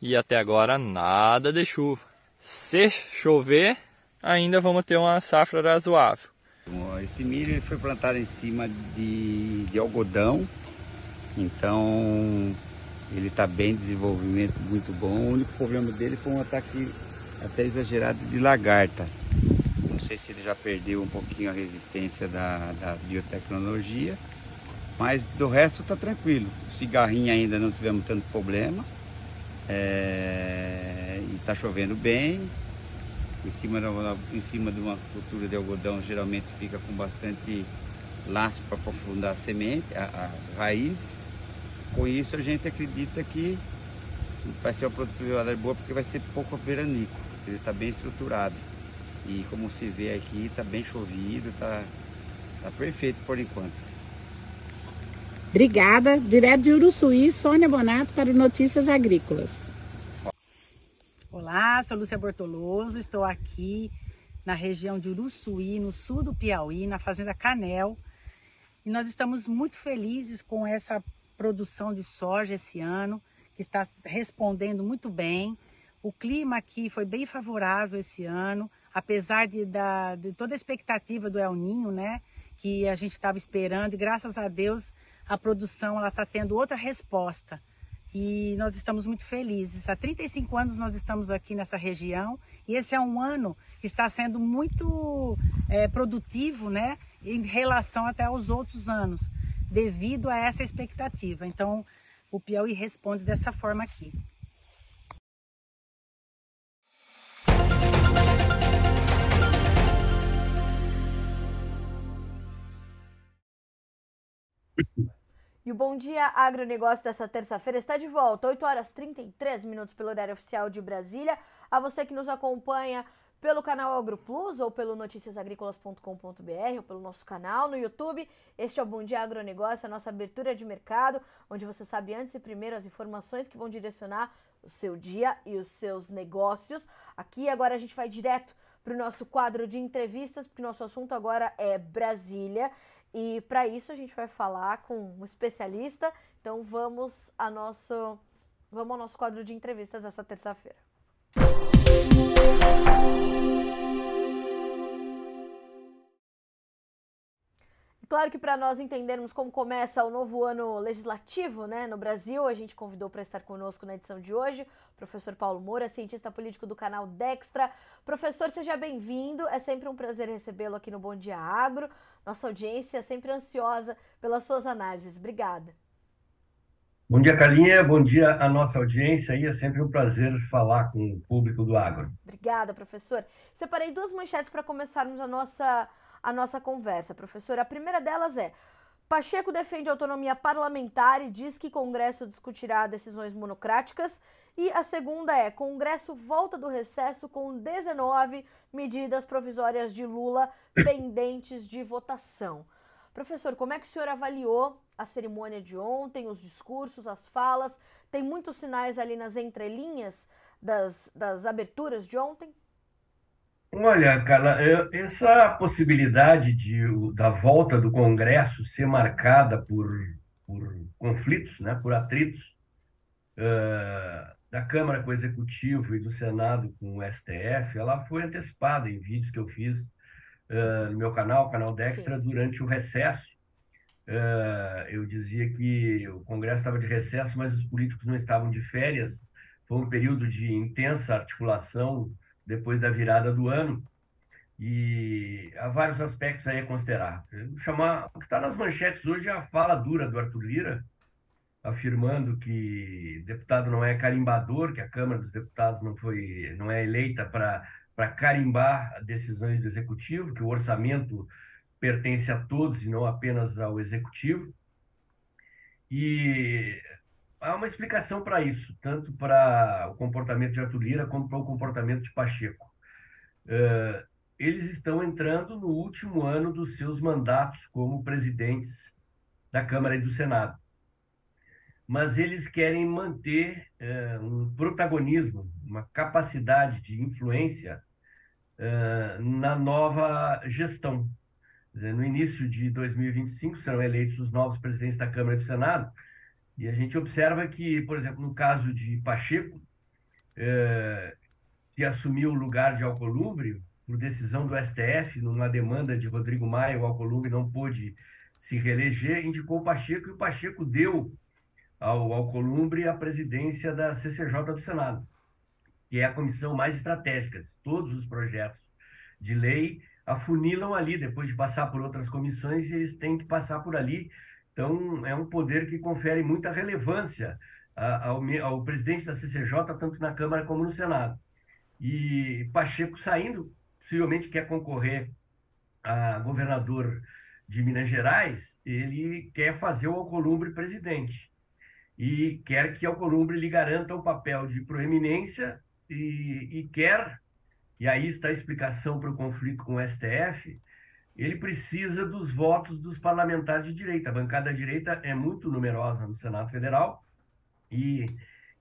E até agora nada de chuva. Se chover, ainda vamos ter uma safra razoável. Esse milho foi plantado em cima de, de algodão, então ele está bem, desenvolvimento muito bom. O único problema dele foi um ataque até exagerado de lagarta. Não sei se ele já perdeu um pouquinho a resistência da, da biotecnologia, mas do resto está tranquilo. Cigarrinho ainda não tivemos tanto problema. É, e está chovendo bem. Em cima, de, em cima de uma cultura de algodão geralmente fica com bastante laço para aprofundar a semente, as raízes. Com isso a gente acredita que vai ser uma produtividade boa porque vai ser pouco veranico, ele está bem estruturado. E como se vê aqui, está bem chovido, está tá perfeito por enquanto. Obrigada. Direto de Uruçuí, Sônia Bonato para o Notícias Agrícolas. Olá, sou Lúcia Bortoloso, estou aqui na região de Uruçuí, no sul do Piauí, na fazenda Canel. E nós estamos muito felizes com essa produção de soja esse ano, que está respondendo muito bem. O clima aqui foi bem favorável esse ano, apesar de, da, de toda a expectativa do El Ninho, né? Que a gente estava esperando, e graças a Deus a produção está tendo outra resposta. E nós estamos muito felizes. Há 35 anos nós estamos aqui nessa região e esse é um ano que está sendo muito é, produtivo, né? Em relação até aos outros anos devido a essa expectativa. Então, o Piauí responde dessa forma aqui. E o Bom Dia Agronegócio dessa terça-feira está de volta, 8 horas 33 minutos pelo horário oficial de Brasília. A você que nos acompanha pelo canal AgroPlus ou pelo noticiasagricolas.com.br ou pelo nosso canal no YouTube. Este é o Bom Dia Agronegócio, a nossa abertura de mercado, onde você sabe antes e primeiro as informações que vão direcionar o seu dia e os seus negócios. Aqui agora a gente vai direto para o nosso quadro de entrevistas, porque nosso assunto agora é Brasília. E para isso a gente vai falar com um especialista. Então vamos a nosso vamos ao nosso quadro de entrevistas essa terça-feira. Claro que para nós entendermos como começa o novo ano legislativo né, no Brasil, a gente convidou para estar conosco na edição de hoje o professor Paulo Moura, cientista político do canal Dextra. Professor, seja bem-vindo, é sempre um prazer recebê-lo aqui no Bom Dia Agro. Nossa audiência é sempre ansiosa pelas suas análises. Obrigada. Bom dia, Carlinha. Bom dia à nossa audiência. E é sempre um prazer falar com o público do agro. Obrigada, professor. Separei duas manchetes para começarmos a nossa, a nossa conversa, professor. A primeira delas é: Pacheco defende autonomia parlamentar e diz que Congresso discutirá decisões monocráticas. E a segunda é: Congresso volta do recesso com 19 medidas provisórias de Lula pendentes de votação. Professor, como é que o senhor avaliou a cerimônia de ontem, os discursos, as falas? Tem muitos sinais ali nas entrelinhas das, das aberturas de ontem? Olha, Carla, essa possibilidade de, da volta do Congresso ser marcada por, por conflitos, né, por atritos da Câmara com o Executivo e do Senado com o STF, ela foi antecipada em vídeos que eu fiz uh, no meu canal, canal Dextra, Sim. durante o recesso. Uh, eu dizia que o Congresso estava de recesso, mas os políticos não estavam de férias. Foi um período de intensa articulação depois da virada do ano. E há vários aspectos aí a considerar. Chamar, o que está nas manchetes hoje é a fala dura do Arthur Lira, afirmando que deputado não é carimbador, que a Câmara dos Deputados não foi, não é eleita para para carimbar decisões do executivo, que o orçamento pertence a todos e não apenas ao executivo. E há uma explicação para isso, tanto para o comportamento de Arthur Lira como para o comportamento de Pacheco. Uh, eles estão entrando no último ano dos seus mandatos como presidentes da Câmara e do Senado. Mas eles querem manter uh, um protagonismo, uma capacidade de influência uh, na nova gestão. No início de 2025 serão eleitos os novos presidentes da Câmara e do Senado, e a gente observa que, por exemplo, no caso de Pacheco, uh, que assumiu o lugar de Alcolumbre, por decisão do STF, numa demanda de Rodrigo Maia, o Alcolumbre não pôde se reeleger, indicou o Pacheco, e o Pacheco deu ao Alcolumbre a presidência da CCJ do Senado que é a comissão mais estratégica. Todos os projetos de lei afunilam ali, depois de passar por outras comissões, eles têm que passar por ali. Então, é um poder que confere muita relevância ao, ao presidente da CCJ, tanto na Câmara como no Senado. E Pacheco saindo, possivelmente quer concorrer a governador de Minas Gerais, ele quer fazer o Alcolumbre presidente. E quer que Alcolumbre lhe garanta o papel de proeminência e, e quer, e aí está a explicação para o conflito com o STF, ele precisa dos votos dos parlamentares de direita. A bancada direita é muito numerosa no Senado Federal e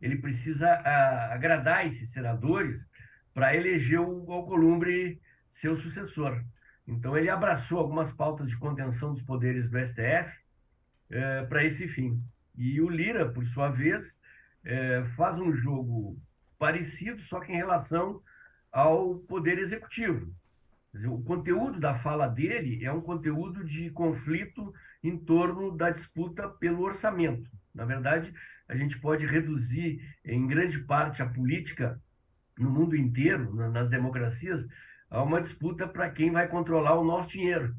ele precisa a, agradar esses senadores para eleger o Alcolumbre seu sucessor. Então, ele abraçou algumas pautas de contenção dos poderes do STF é, para esse fim. E o Lira, por sua vez, é, faz um jogo parecido, só que em relação ao poder executivo. Dizer, o conteúdo da fala dele é um conteúdo de conflito em torno da disputa pelo orçamento. Na verdade, a gente pode reduzir em grande parte a política no mundo inteiro, nas democracias, a uma disputa para quem vai controlar o nosso dinheiro.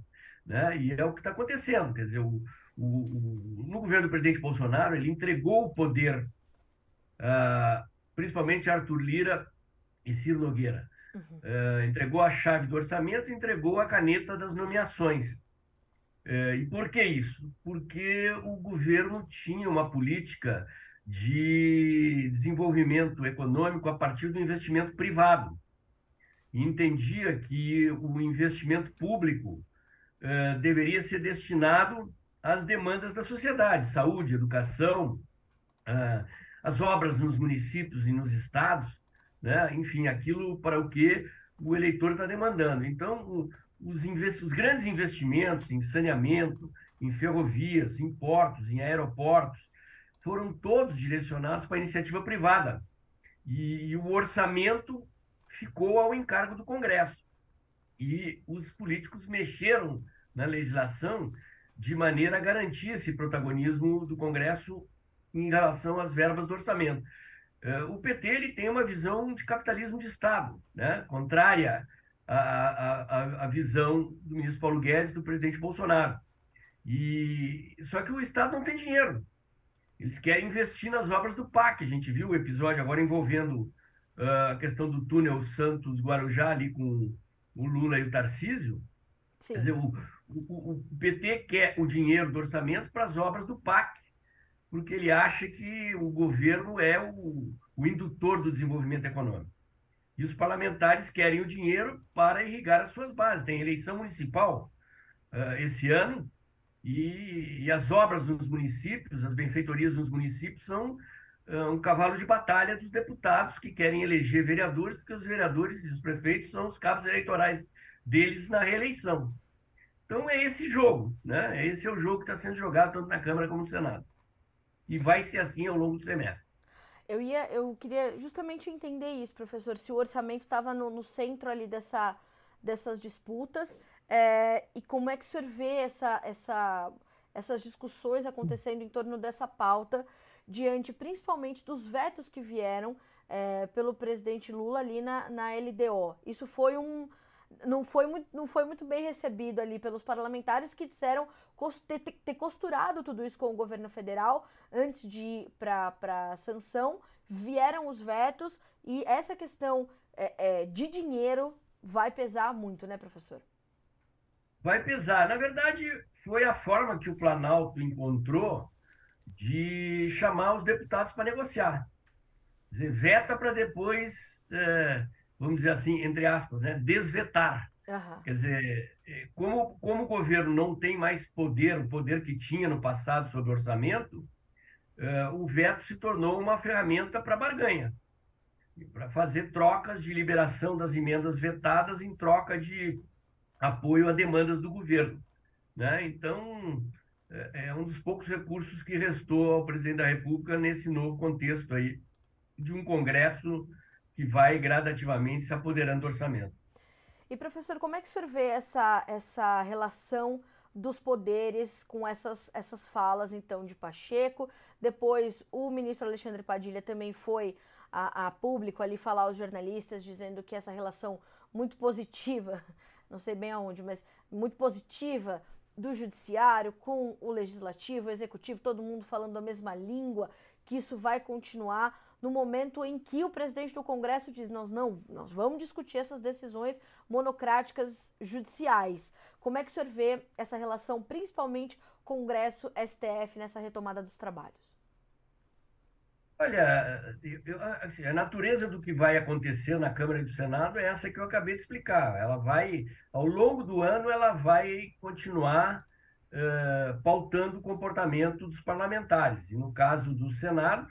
Né? E é o que está acontecendo. Quer dizer, o, o, o, no governo do presidente Bolsonaro, ele entregou o poder uh, principalmente Arthur Lira e Ciro Nogueira. Uhum. Uh, entregou a chave do orçamento, entregou a caneta das nomeações. Uh, e por que isso? Porque o governo tinha uma política de desenvolvimento econômico a partir do investimento privado. E entendia que o investimento público uh, deveria ser destinado às demandas da sociedade, saúde, educação, uh, as obras nos municípios e nos estados, né? enfim, aquilo para o que o eleitor está demandando. Então, os, os grandes investimentos em saneamento, em ferrovias, em portos, em aeroportos, foram todos direcionados para a iniciativa privada. E, e, o orçamento ficou ao encargo do Congresso. E os políticos mexeram na legislação de maneira a garantir esse protagonismo do Congresso em relação às verbas do orçamento. É, o PT ele tem uma visão de capitalismo de Estado, né? contrária à, à, à visão do ministro Paulo Guedes e do presidente Bolsonaro. E, só que o Estado não tem dinheiro. Eles querem investir nas obras do PAC. A gente viu o episódio agora envolvendo uh, a questão do túnel Santos-Guarujá ali com o Lula e o Tarcísio. Sim. Quer dizer, o, o, PT quer o dinheiro do orçamento para as obras do PAC, porque ele acha que o governo é o, o indutor do desenvolvimento econômico. E os parlamentares querem o dinheiro para irrigar as suas bases. Tem eleição municipal uh, esse ano e, e, as obras nos municípios, as benfeitorias nos municípios são uh, um cavalo de batalha dos deputados que querem eleger vereadores, porque os vereadores e os prefeitos são os cabos eleitorais deles na reeleição. Então é esse jogo, né? Esse é o jogo que está sendo jogado tanto na Câmara como no Senado. E vai ser assim ao longo do semestre. Eu ia, eu queria justamente entender isso, professor, se o orçamento estava no, no, centro ali dessa, dessas disputas é, e como é que o senhor vê essa, essa, essas discussões acontecendo em torno dessa pauta diante principalmente dos vetos que vieram é, pelo presidente Lula ali na, na LDO. Isso foi um, não foi, muito, não foi muito bem recebido ali pelos parlamentares que disseram ter, ter costurado tudo isso com o governo federal antes de ir para sanção. Vieram os vetos e essa questão é, é, de dinheiro vai pesar muito, né, professor? Vai pesar. Na verdade, foi a forma que o Planalto encontrou de chamar os deputados para negociar. Quer dizer, veta para depois. É vamos dizer assim, entre aspas, né, desvetar. Uhum. Quer dizer, é, como, como o governo não tem mais poder, o poder que tinha no passado sobre o orçamento, uh, o veto se tornou uma ferramenta para barganha, para fazer trocas de liberação das emendas vetadas em troca de apoio a demandas do governo. Né? Então, é, é um dos poucos recursos que restou ao presidente da República nesse novo contexto aí de um Congresso que vai gradativamente se apoderando do orçamento. E professor, como é que o senhor vê essa, essa relação dos poderes com essas, essas falas então de Pacheco? Depois o ministro Alexandre Padilha também foi a, a público ali falar aos jornalistas dizendo que essa relação muito positiva, não sei bem aonde, mas muito positiva do judiciário com o legislativo, o executivo, todo mundo falando a mesma língua, que isso vai continuar no momento em que o presidente do Congresso diz: nós não, nós vamos discutir essas decisões monocráticas judiciais. Como é que o senhor vê essa relação, principalmente Congresso-STF, nessa retomada dos trabalhos? Olha, eu, assim, a natureza do que vai acontecer na Câmara e do Senado é essa que eu acabei de explicar. Ela vai, ao longo do ano, ela vai continuar uh, pautando o comportamento dos parlamentares. E no caso do Senado,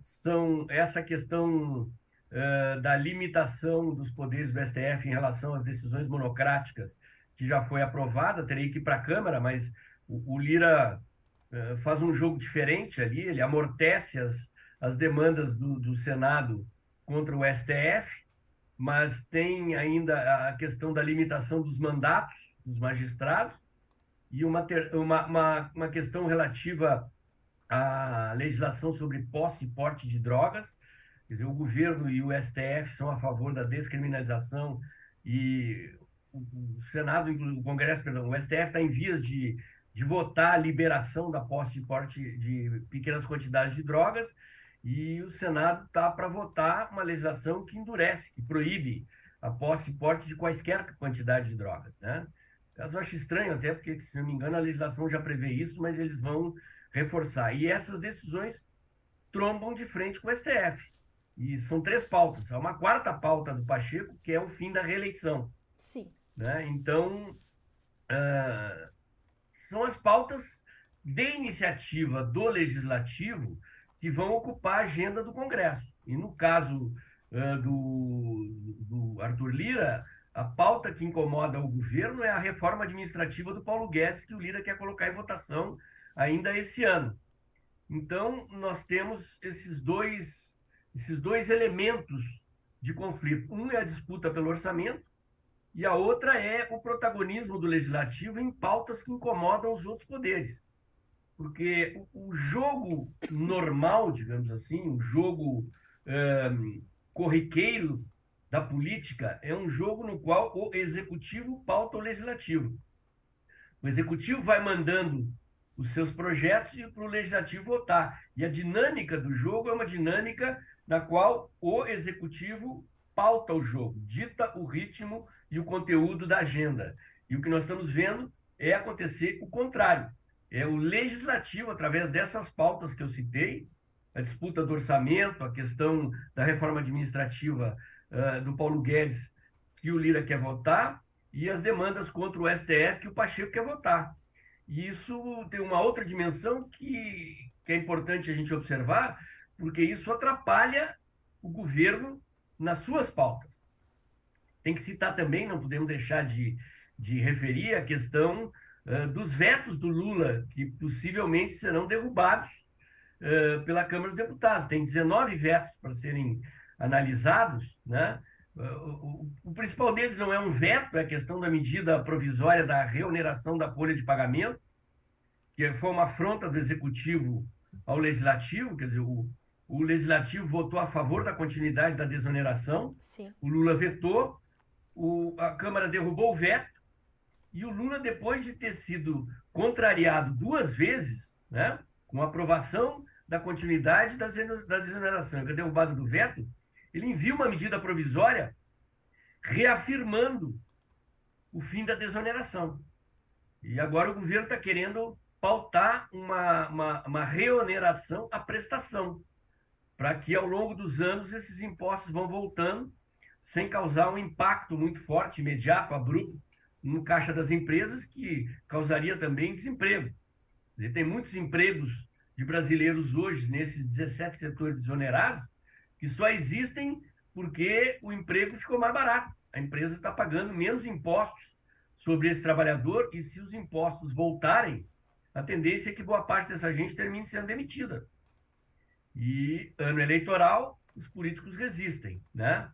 são essa questão uh, da limitação dos poderes do STF em relação às decisões monocráticas, que já foi aprovada, terei que ir para a Câmara, mas o, o Lira uh, faz um jogo diferente ali, ele amortece as, as demandas do, do Senado contra o STF, mas tem ainda a questão da limitação dos mandatos dos magistrados e uma, ter, uma, uma, uma questão relativa a legislação sobre posse e porte de drogas. Quer dizer, o governo e o STF são a favor da descriminalização e o Senado, o Congresso, perdão, o STF está em vias de, de votar a liberação da posse e porte de pequenas quantidades de drogas e o Senado está para votar uma legislação que endurece, que proíbe a posse e porte de quaisquer quantidade de drogas, né? Eu acho estranho até, porque, se não me engano, a legislação já prevê isso, mas eles vão reforçar. E essas decisões trombam de frente com o STF. E são três pautas. Há uma quarta pauta do Pacheco, que é o fim da reeleição. Sim. Né? Então, uh, são as pautas de iniciativa do Legislativo que vão ocupar a agenda do Congresso. E no caso uh, do, do Arthur Lira, a pauta que incomoda o governo é a reforma administrativa do Paulo Guedes, que o Lira quer colocar em votação ainda esse ano. Então, nós temos esses dois, esses dois elementos de conflito. Um é a disputa pelo orçamento, e a outra é o protagonismo do legislativo em pautas que incomodam os outros poderes. Porque o, jogo normal, digamos assim, o jogo corriqueiro da política é um jogo no qual o executivo pauta o legislativo. O executivo vai mandando os seus projetos e para o legislativo votar. E a dinâmica do jogo é uma dinâmica na qual o executivo pauta o jogo, dita o ritmo e o conteúdo da agenda. E o que nós estamos vendo é acontecer o contrário. É o legislativo, através dessas pautas que eu citei, a disputa do orçamento, a questão da reforma administrativa uh, do Paulo Guedes, que o Lira quer votar, e as demandas contra o STF que o Pacheco quer votar. E isso tem uma outra dimensão que, que é importante a gente observar, porque isso atrapalha o governo nas suas pautas. Tem que citar também, não podemos deixar de, de referir a questão uh, dos vetos do Lula, que possivelmente serão derrubados uh, pela Câmara dos Deputados. Tem 19 vetos para serem analisados, né? O, o, principal deles não é um veto, é a questão da medida provisória da reoneração da folha de pagamento, que foi uma afronta do executivo ao legislativo, quer dizer, o, o legislativo votou a favor da continuidade da desoneração, Sim. o Lula vetou, o, a Câmara derrubou o veto, e o Lula, depois de ter sido contrariado duas vezes, né, com a aprovação da continuidade da, da desoneração e a derrubada do veto, ele envia uma medida provisória reafirmando o fim da desoneração. E agora o governo está querendo pautar uma, uma, uma reoneração à prestação, para que ao longo dos anos esses impostos vão voltando sem causar um impacto muito forte, imediato, abrupto, no caixa das empresas, que causaria também desemprego. Dizer, tem muitos empregos de brasileiros hoje nesses 17 setores desonerados que só existem porque o emprego ficou mais barato. A empresa está pagando menos impostos sobre esse trabalhador e se os impostos voltarem, a tendência é que boa parte dessa gente termine sendo demitida. E ano eleitoral, os políticos resistem, né?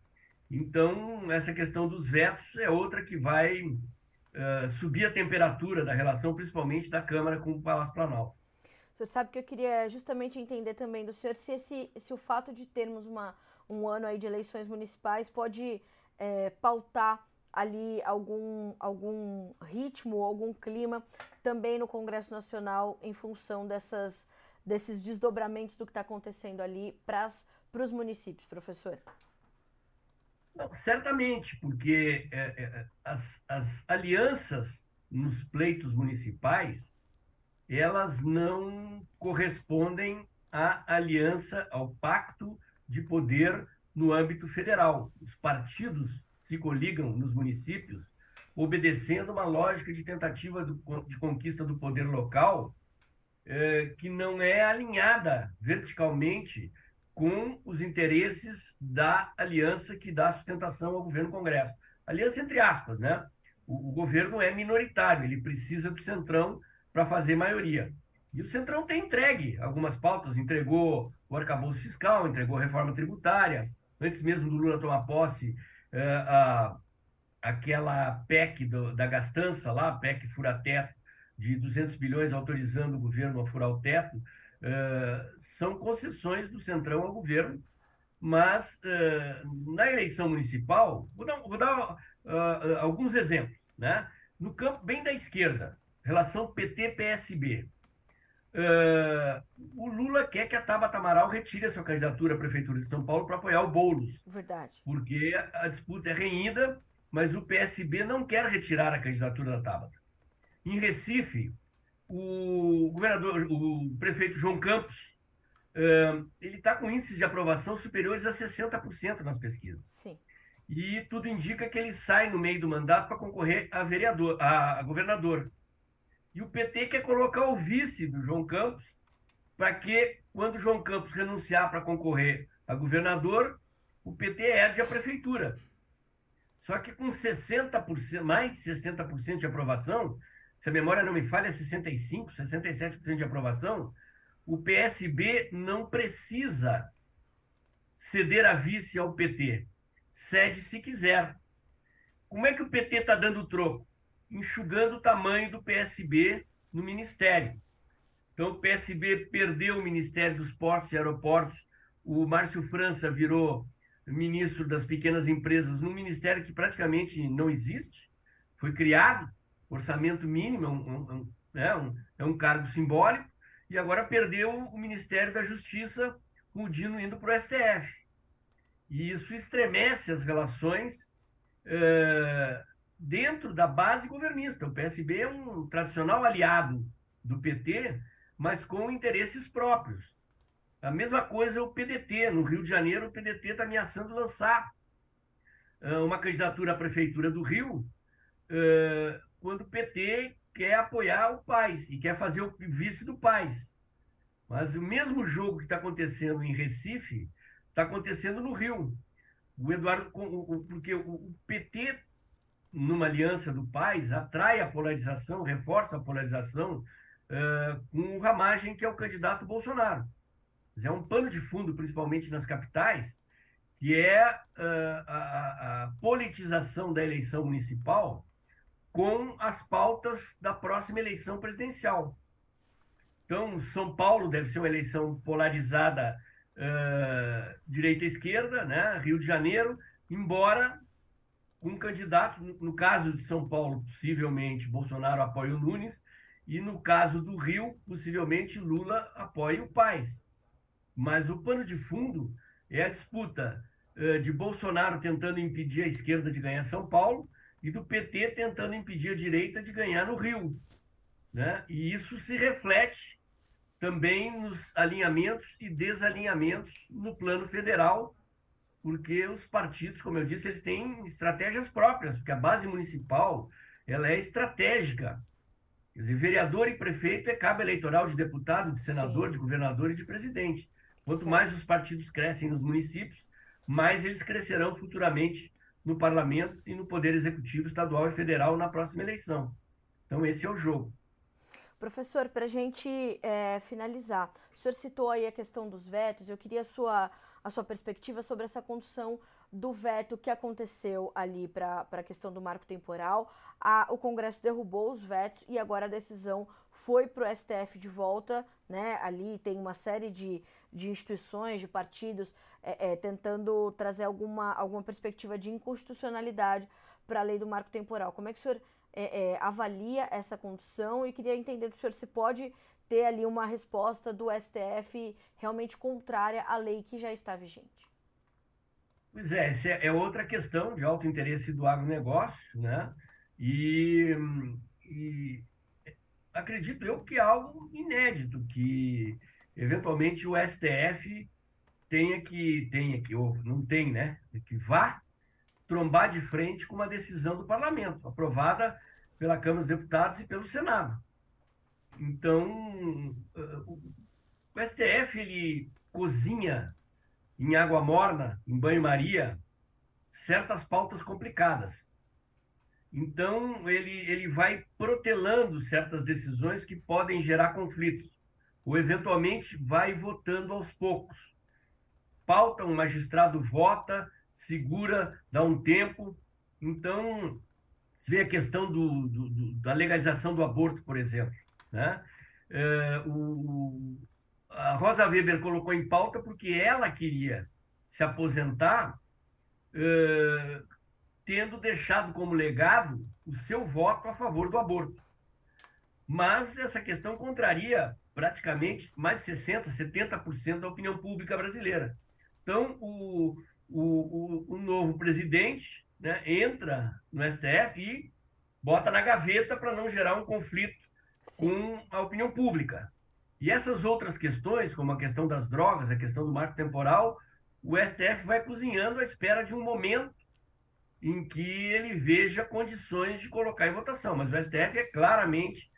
Então, essa questão dos vetos é outra que vai uh, subir a temperatura da relação, principalmente da Câmara com o Palácio Planalto. Você sabe que eu queria justamente entender também do senhor se, esse, se o fato de termos uma, um ano aí de eleições municipais pode é, pautar ali algum, algum ritmo, algum clima também no Congresso Nacional em função dessas, desses desdobramentos do que está acontecendo ali para os municípios, professor? Não, certamente, porque é, é, as, as alianças nos pleitos municipais elas não correspondem à aliança, ao pacto de poder no âmbito federal. Os partidos se coligam nos municípios obedecendo uma lógica de tentativa do, de conquista do poder local é, que não é alinhada verticalmente com os interesses da aliança que dá sustentação ao governo Congresso. Aliança entre aspas, né? O, o governo é minoritário, ele precisa do centrão para fazer maioria. E o Centrão tem entregue algumas pautas, entregou o arcabouço fiscal, entregou a reforma tributária, antes mesmo do Lula tomar posse, uh, a, aquela PEC do, da gastança lá, PEC fura-teto, de 200 bilhões autorizando o governo a furar o teto, uh, são concessões do Centrão ao governo, mas uh, na eleição municipal, vou dar, vou dar alguns exemplos, né? No campo bem da esquerda, relação PT-PSB. Uh, ah, o Lula quer que a Tabata Amaral retire a sua candidatura à Prefeitura de São Paulo para apoiar o Boulos. Verdade. Porque a disputa é renhida, mas o PSB não quer retirar a candidatura da Tabata. Em Recife, o governador, o prefeito João Campos, uh, ele está com índices de aprovação superiores a 60% nas pesquisas. Sim. E tudo indica que ele sai no meio do mandato para concorrer a vereador, a governador. E o PT quer colocar o vice do João Campos, para que, quando o João Campos renunciar para concorrer a governador, o PT herde a prefeitura. Só que com 60%, mais de 60% de aprovação, se a memória não me falha, 65%, 67% de aprovação, o PSB não precisa ceder a vice ao PT. Cede se quiser. Como é que o PT está dando troco? Enxugando o tamanho do PSB no Ministério. Então, o PSB perdeu o Ministério dos Portos e Aeroportos, o Márcio França virou ministro das pequenas empresas num ministério que praticamente não existe, foi criado, orçamento mínimo, um, um, né? Um, é um cargo simbólico, e agora perdeu o Ministério da Justiça, com o Dino indo para o STF. E isso estremece as relações uh, dentro da base governista. O PSB é um tradicional aliado do PT, mas com interesses próprios. A mesma coisa é o PDT. No Rio de Janeiro, o PDT está ameaçando lançar uh, uma candidatura à Prefeitura do Rio, uh, quando o PT quer apoiar o Paz e quer fazer o vice do Paz. Mas o mesmo jogo que está acontecendo em Recife está acontecendo no Rio. O Eduardo, porque o PT, numa aliança do Paz, atrai a polarização, reforça a polarização com o Ramagem, que é o candidato Bolsonaro. É um pano de fundo, principalmente nas capitais, que é a, a politização da eleição municipal com as pautas da próxima eleição presidencial. Então, São Paulo deve ser uma eleição polarizada uh, direita-esquerda, né? Rio de Janeiro, embora um candidato, no caso de São Paulo, possivelmente Bolsonaro apoie o Nunes, e no caso do Rio, possivelmente Lula apoie o Paz. Mas o pano de fundo é a disputa uh, de Bolsonaro tentando impedir a esquerda de ganhar São Paulo e do PT tentando impedir a direita de ganhar no Rio. Né? E isso se reflete também nos alinhamentos e desalinhamentos no plano federal, porque os partidos, como eu disse, eles têm estratégias próprias, porque a base municipal ela é estratégica. Quer dizer, vereador e prefeito é cabo eleitoral de deputado, de senador, Sim. de governador e de presidente. Quanto Sim. mais os partidos crescem nos municípios, mais eles crescerão futuramente no parlamento e no poder executivo estadual e federal na próxima eleição. Então, esse é o jogo. Professor, para a gente é, finalizar, o senhor citou aí a questão dos vetos, eu queria a sua, a sua perspectiva sobre essa condução do veto que aconteceu ali para a questão do marco temporal. A, o Congresso derrubou os vetos e agora a decisão foi para o STF de volta, né? Ali tem uma série de, de instituições, de partidos é, é, tentando trazer alguma, alguma perspectiva de inconstitucionalidade para a lei do marco temporal. Como é que o senhor é, é, avalia essa condição e queria entender do senhor se pode ter ali uma resposta do STF realmente contrária à lei que já está vigente? Pois é, essa é outra questão de alto interesse do agronegócio, né? E, e acredito eu que é algo inédito, que eventualmente o STF tenha que, tenha que, ou não tem, né? Que vá trombar de frente com uma decisão do parlamento, aprovada pela Câmara dos Deputados e pelo Senado. Então, o STF ele cozinha em água morna, em banho-maria, certas pautas complicadas. Então, ele, ele vai protelando certas decisões que podem gerar conflitos, ou eventualmente vai votando aos poucos pauta, um magistrado vota, segura, dá um tempo. Então, se vê a questão do, do, do, da legalização do aborto, por exemplo. Né? É, o, a Rosa Weber colocou em pauta porque ela queria se aposentar, é, tendo deixado como legado o seu voto a favor do aborto. Mas essa questão contraria praticamente mais de 60%, 70% da opinião pública brasileira. Então, o, o, o, o novo presidente né, entra no STF e bota na gaveta para não gerar um conflito. Com a opinião pública. E essas outras questões, como a questão das drogas, a questão do marco temporal, o STF vai cozinhando à espera de um momento em que ele veja condições de colocar em votação. Mas o STF é claramente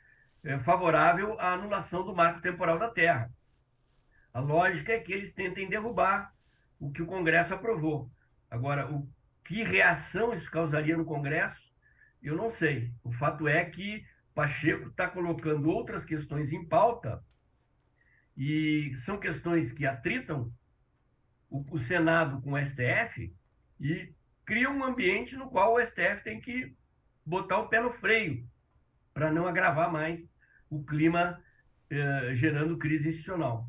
é, favorável à anulação do marco temporal da Terra. A lógica é que eles tentem derrubar o que o Congresso aprovou. Agora, o que reação isso causaria no Congresso, eu não sei. O fato é que Pacheco está colocando outras questões em pauta e são questões que atritam o, o Senado com o STF e criam um ambiente no qual o STF tem que botar o pé no freio para não agravar mais o clima eh, gerando crise institucional.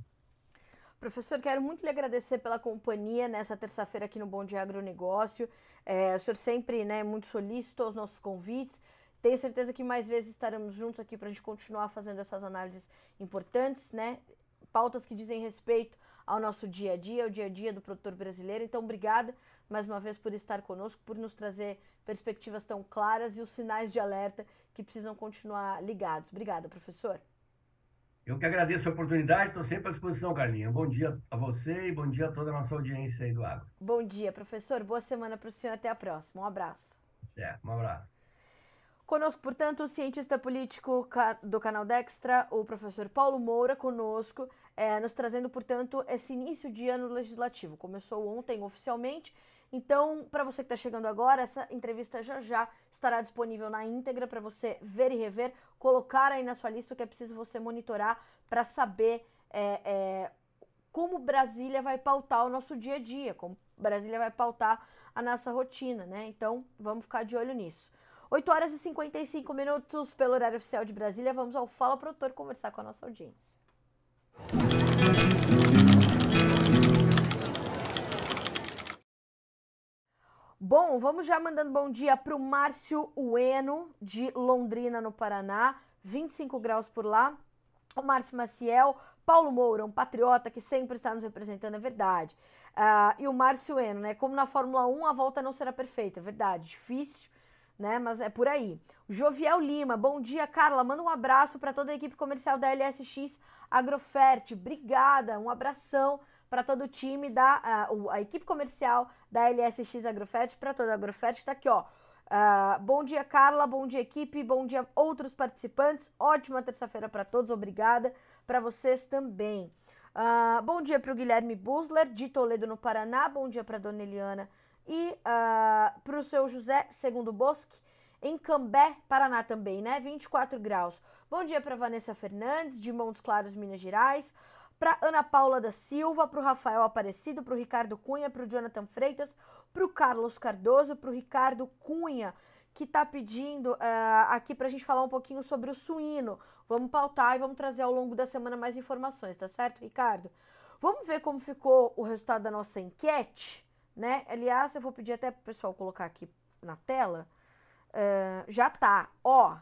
Professor, quero muito lhe agradecer pela companhia nessa terça-feira aqui no Bom Dia Agronegócio. É, o senhor sempre né, muito solícito aos nossos convites Tenho certeza que mais vezes estaremos juntos aqui para a gente continuar fazendo essas análises importantes, né? Pautas que dizem respeito ao nosso dia a dia, ao dia a dia do produtor brasileiro. Então, obrigada mais uma vez por estar conosco, por nos trazer perspectivas tão claras e os sinais de alerta que precisam continuar ligados. Obrigada, professor. Eu que agradeço a oportunidade, estou sempre à disposição, Carlinha. Bom dia a você e bom dia a toda a nossa audiência aí do Agro. Bom dia, professor. Boa semana para o senhor. Até a próxima. Um abraço. É, um abraço. Conosco, portanto, o cientista político do canal Dextra, o professor Paulo Moura, conosco, é, nos trazendo, portanto, esse início de ano legislativo. Começou ontem oficialmente então, para você que está chegando agora, essa entrevista já já estará disponível na íntegra para você ver e rever, colocar aí na sua lista o que é preciso você monitorar para saber é, é, como Brasília vai pautar o nosso dia a dia, como Brasília vai pautar a nossa rotina, né? Então, vamos ficar de olho nisso. 8 horas e 55 minutos pelo horário oficial de Brasília. Vamos ao Fala Produtor conversar com a nossa audiência. Bom, vamos já mandando bom dia para o Márcio Ueno, de Londrina, no Paraná, 25 graus por lá. O Márcio Maciel, Paulo Moura, um patriota que sempre está nos representando, é verdade. Uh, e o Márcio Ueno, né? Como na Fórmula 1 a volta não será perfeita, é verdade. Difícil, né? Mas é por aí. Joviel Lima, bom dia, Carla. Manda um abraço para toda a equipe comercial da LSX Agrofert. Obrigada, um abração para todo o time da a, a, equipe comercial da LSX Agrofert, para toda a Agrofert, está aqui, ó. Uh, bom dia, Carla. Bom dia, equipe. Bom dia, outros participantes. Ótima terça-feira para todos. Obrigada para vocês também. Uh, bom dia para o Guilherme Busler, de Toledo, no Paraná. Bom dia para dona Eliana e uh, para o seu José Segundo Bosque, em Cambé, Paraná também, né? 24 graus. Bom dia para Vanessa Fernandes, de Montes Claros, Minas Gerais para Ana Paula da Silva, para o Rafael Aparecido, para o Ricardo Cunha, para o Jonathan Freitas, para o Carlos Cardoso, para o Ricardo Cunha, que está pedindo uh, aqui para a gente falar um pouquinho sobre o suíno. Vamos pautar e vamos trazer ao longo da semana mais informações, tá certo, Ricardo? Vamos ver como ficou o resultado da nossa enquete, né? Aliás, eu vou pedir até para o pessoal colocar aqui na tela. Uh, já tá, ó.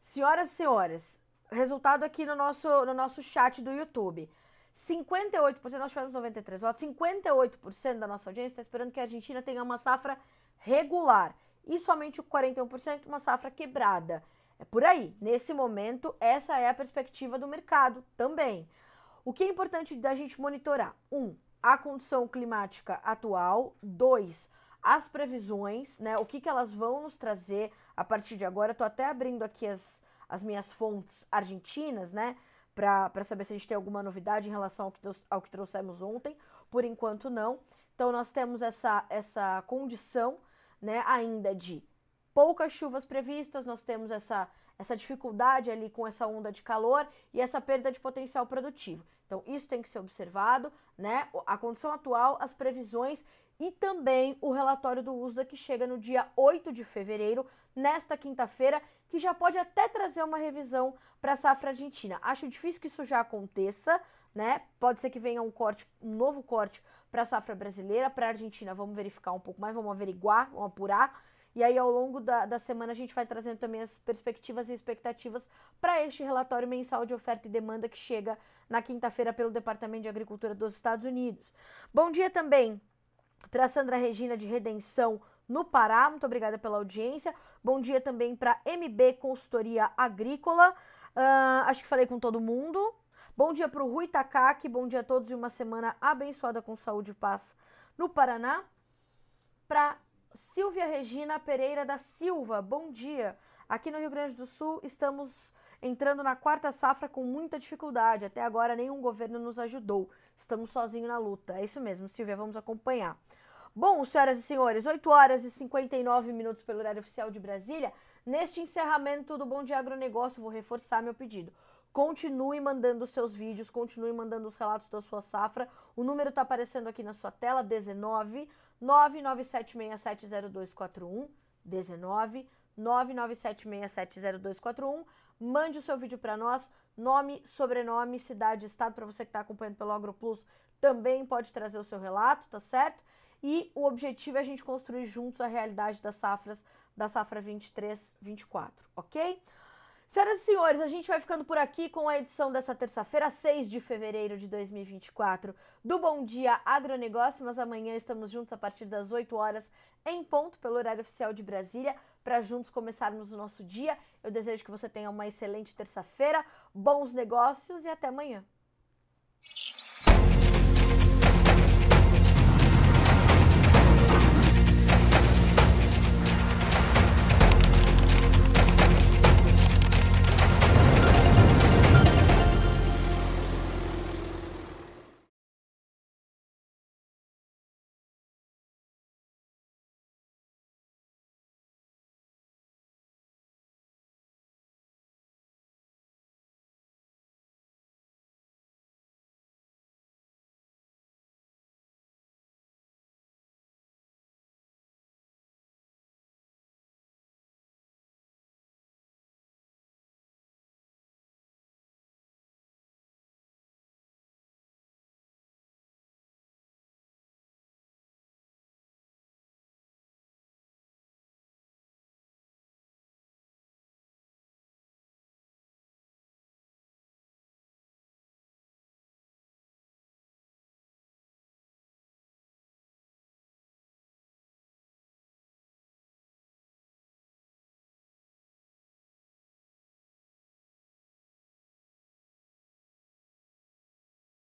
Senhoras e senhores, resultado aqui no nosso, no nosso chat do YouTube. 58%, nós tivemos 93 votos, 58% da nossa audiência está esperando que a Argentina tenha uma safra regular. E somente o 41% uma safra quebrada. É por aí. Nesse momento, essa é a perspectiva do mercado também. O que é importante da gente monitorar? Um, a condição climática atual. Dois, as previsões, né? O que, que elas vão nos trazer a partir de agora. Estou até abrindo aqui as, as minhas fontes argentinas, né? Para saber se a gente tem alguma novidade em relação ao que, ao que trouxemos ontem. Por enquanto, não. Então, nós temos essa, essa condição, né, ainda de poucas chuvas previstas, nós temos essa, essa dificuldade ali com essa onda de calor e essa perda de potencial produtivo. Então, isso tem que ser observado, né? A condição atual, as previsões e também o relatório do USDA que chega no dia 8 de fevereiro, nesta quinta-feira, que já pode até trazer uma revisão para a safra argentina. Acho difícil que isso já aconteça, né? Pode ser que venha um corte, um novo corte para a safra brasileira, para a Argentina. Vamos verificar um pouco mais, vamos averiguar, vamos apurar. E aí, ao longo da, da semana, a gente vai trazendo também as perspectivas e expectativas para este relatório mensal de oferta e demanda que chega na quinta-feira pelo Departamento de Agricultura dos Estados Unidos. Bom dia também para Sandra Regina de Redenção no Pará. Muito obrigada pela audiência. Bom dia também para MB Consultoria Agrícola. Uh, acho que falei com todo mundo. Bom dia para o Rui Takaki. Bom dia a todos e uma semana abençoada com saúde e paz no Paraná. Para Silvia Regina Pereira da Silva. Bom dia. Aqui no Rio Grande do Sul estamos entrando na quarta safra com muita dificuldade. Até agora nenhum governo nos ajudou. Estamos sozinhos na luta. É isso mesmo, Silvia, vamos acompanhar. Bom, senhoras e senhores, 8 horas e 59 minutos pelo horário oficial de Brasília. Neste encerramento do Bom Dia Agronegócio, vou reforçar meu pedido. Continue mandando os seus vídeos, continue mandando os relatos da sua safra. O número está aparecendo aqui na sua tela, 19 997670241, 19 997670241. Mande o seu vídeo para nós, nome, sobrenome, cidade, estado, para você que está acompanhando pelo AgroPlus, também pode trazer o seu relato, tá certo? E o objetivo é a gente construir juntos a realidade das safras da safra 23-24, ok? Senhoras e senhores, a gente vai ficando por aqui com a edição dessa terça-feira, 6 de fevereiro de 2024, do Bom Dia Agronegócio, mas amanhã estamos juntos a partir das 8 horas em ponto, pelo horário oficial de Brasília, para juntos começarmos o nosso dia. Eu desejo que você tenha uma excelente terça-feira, bons negócios e até amanhã.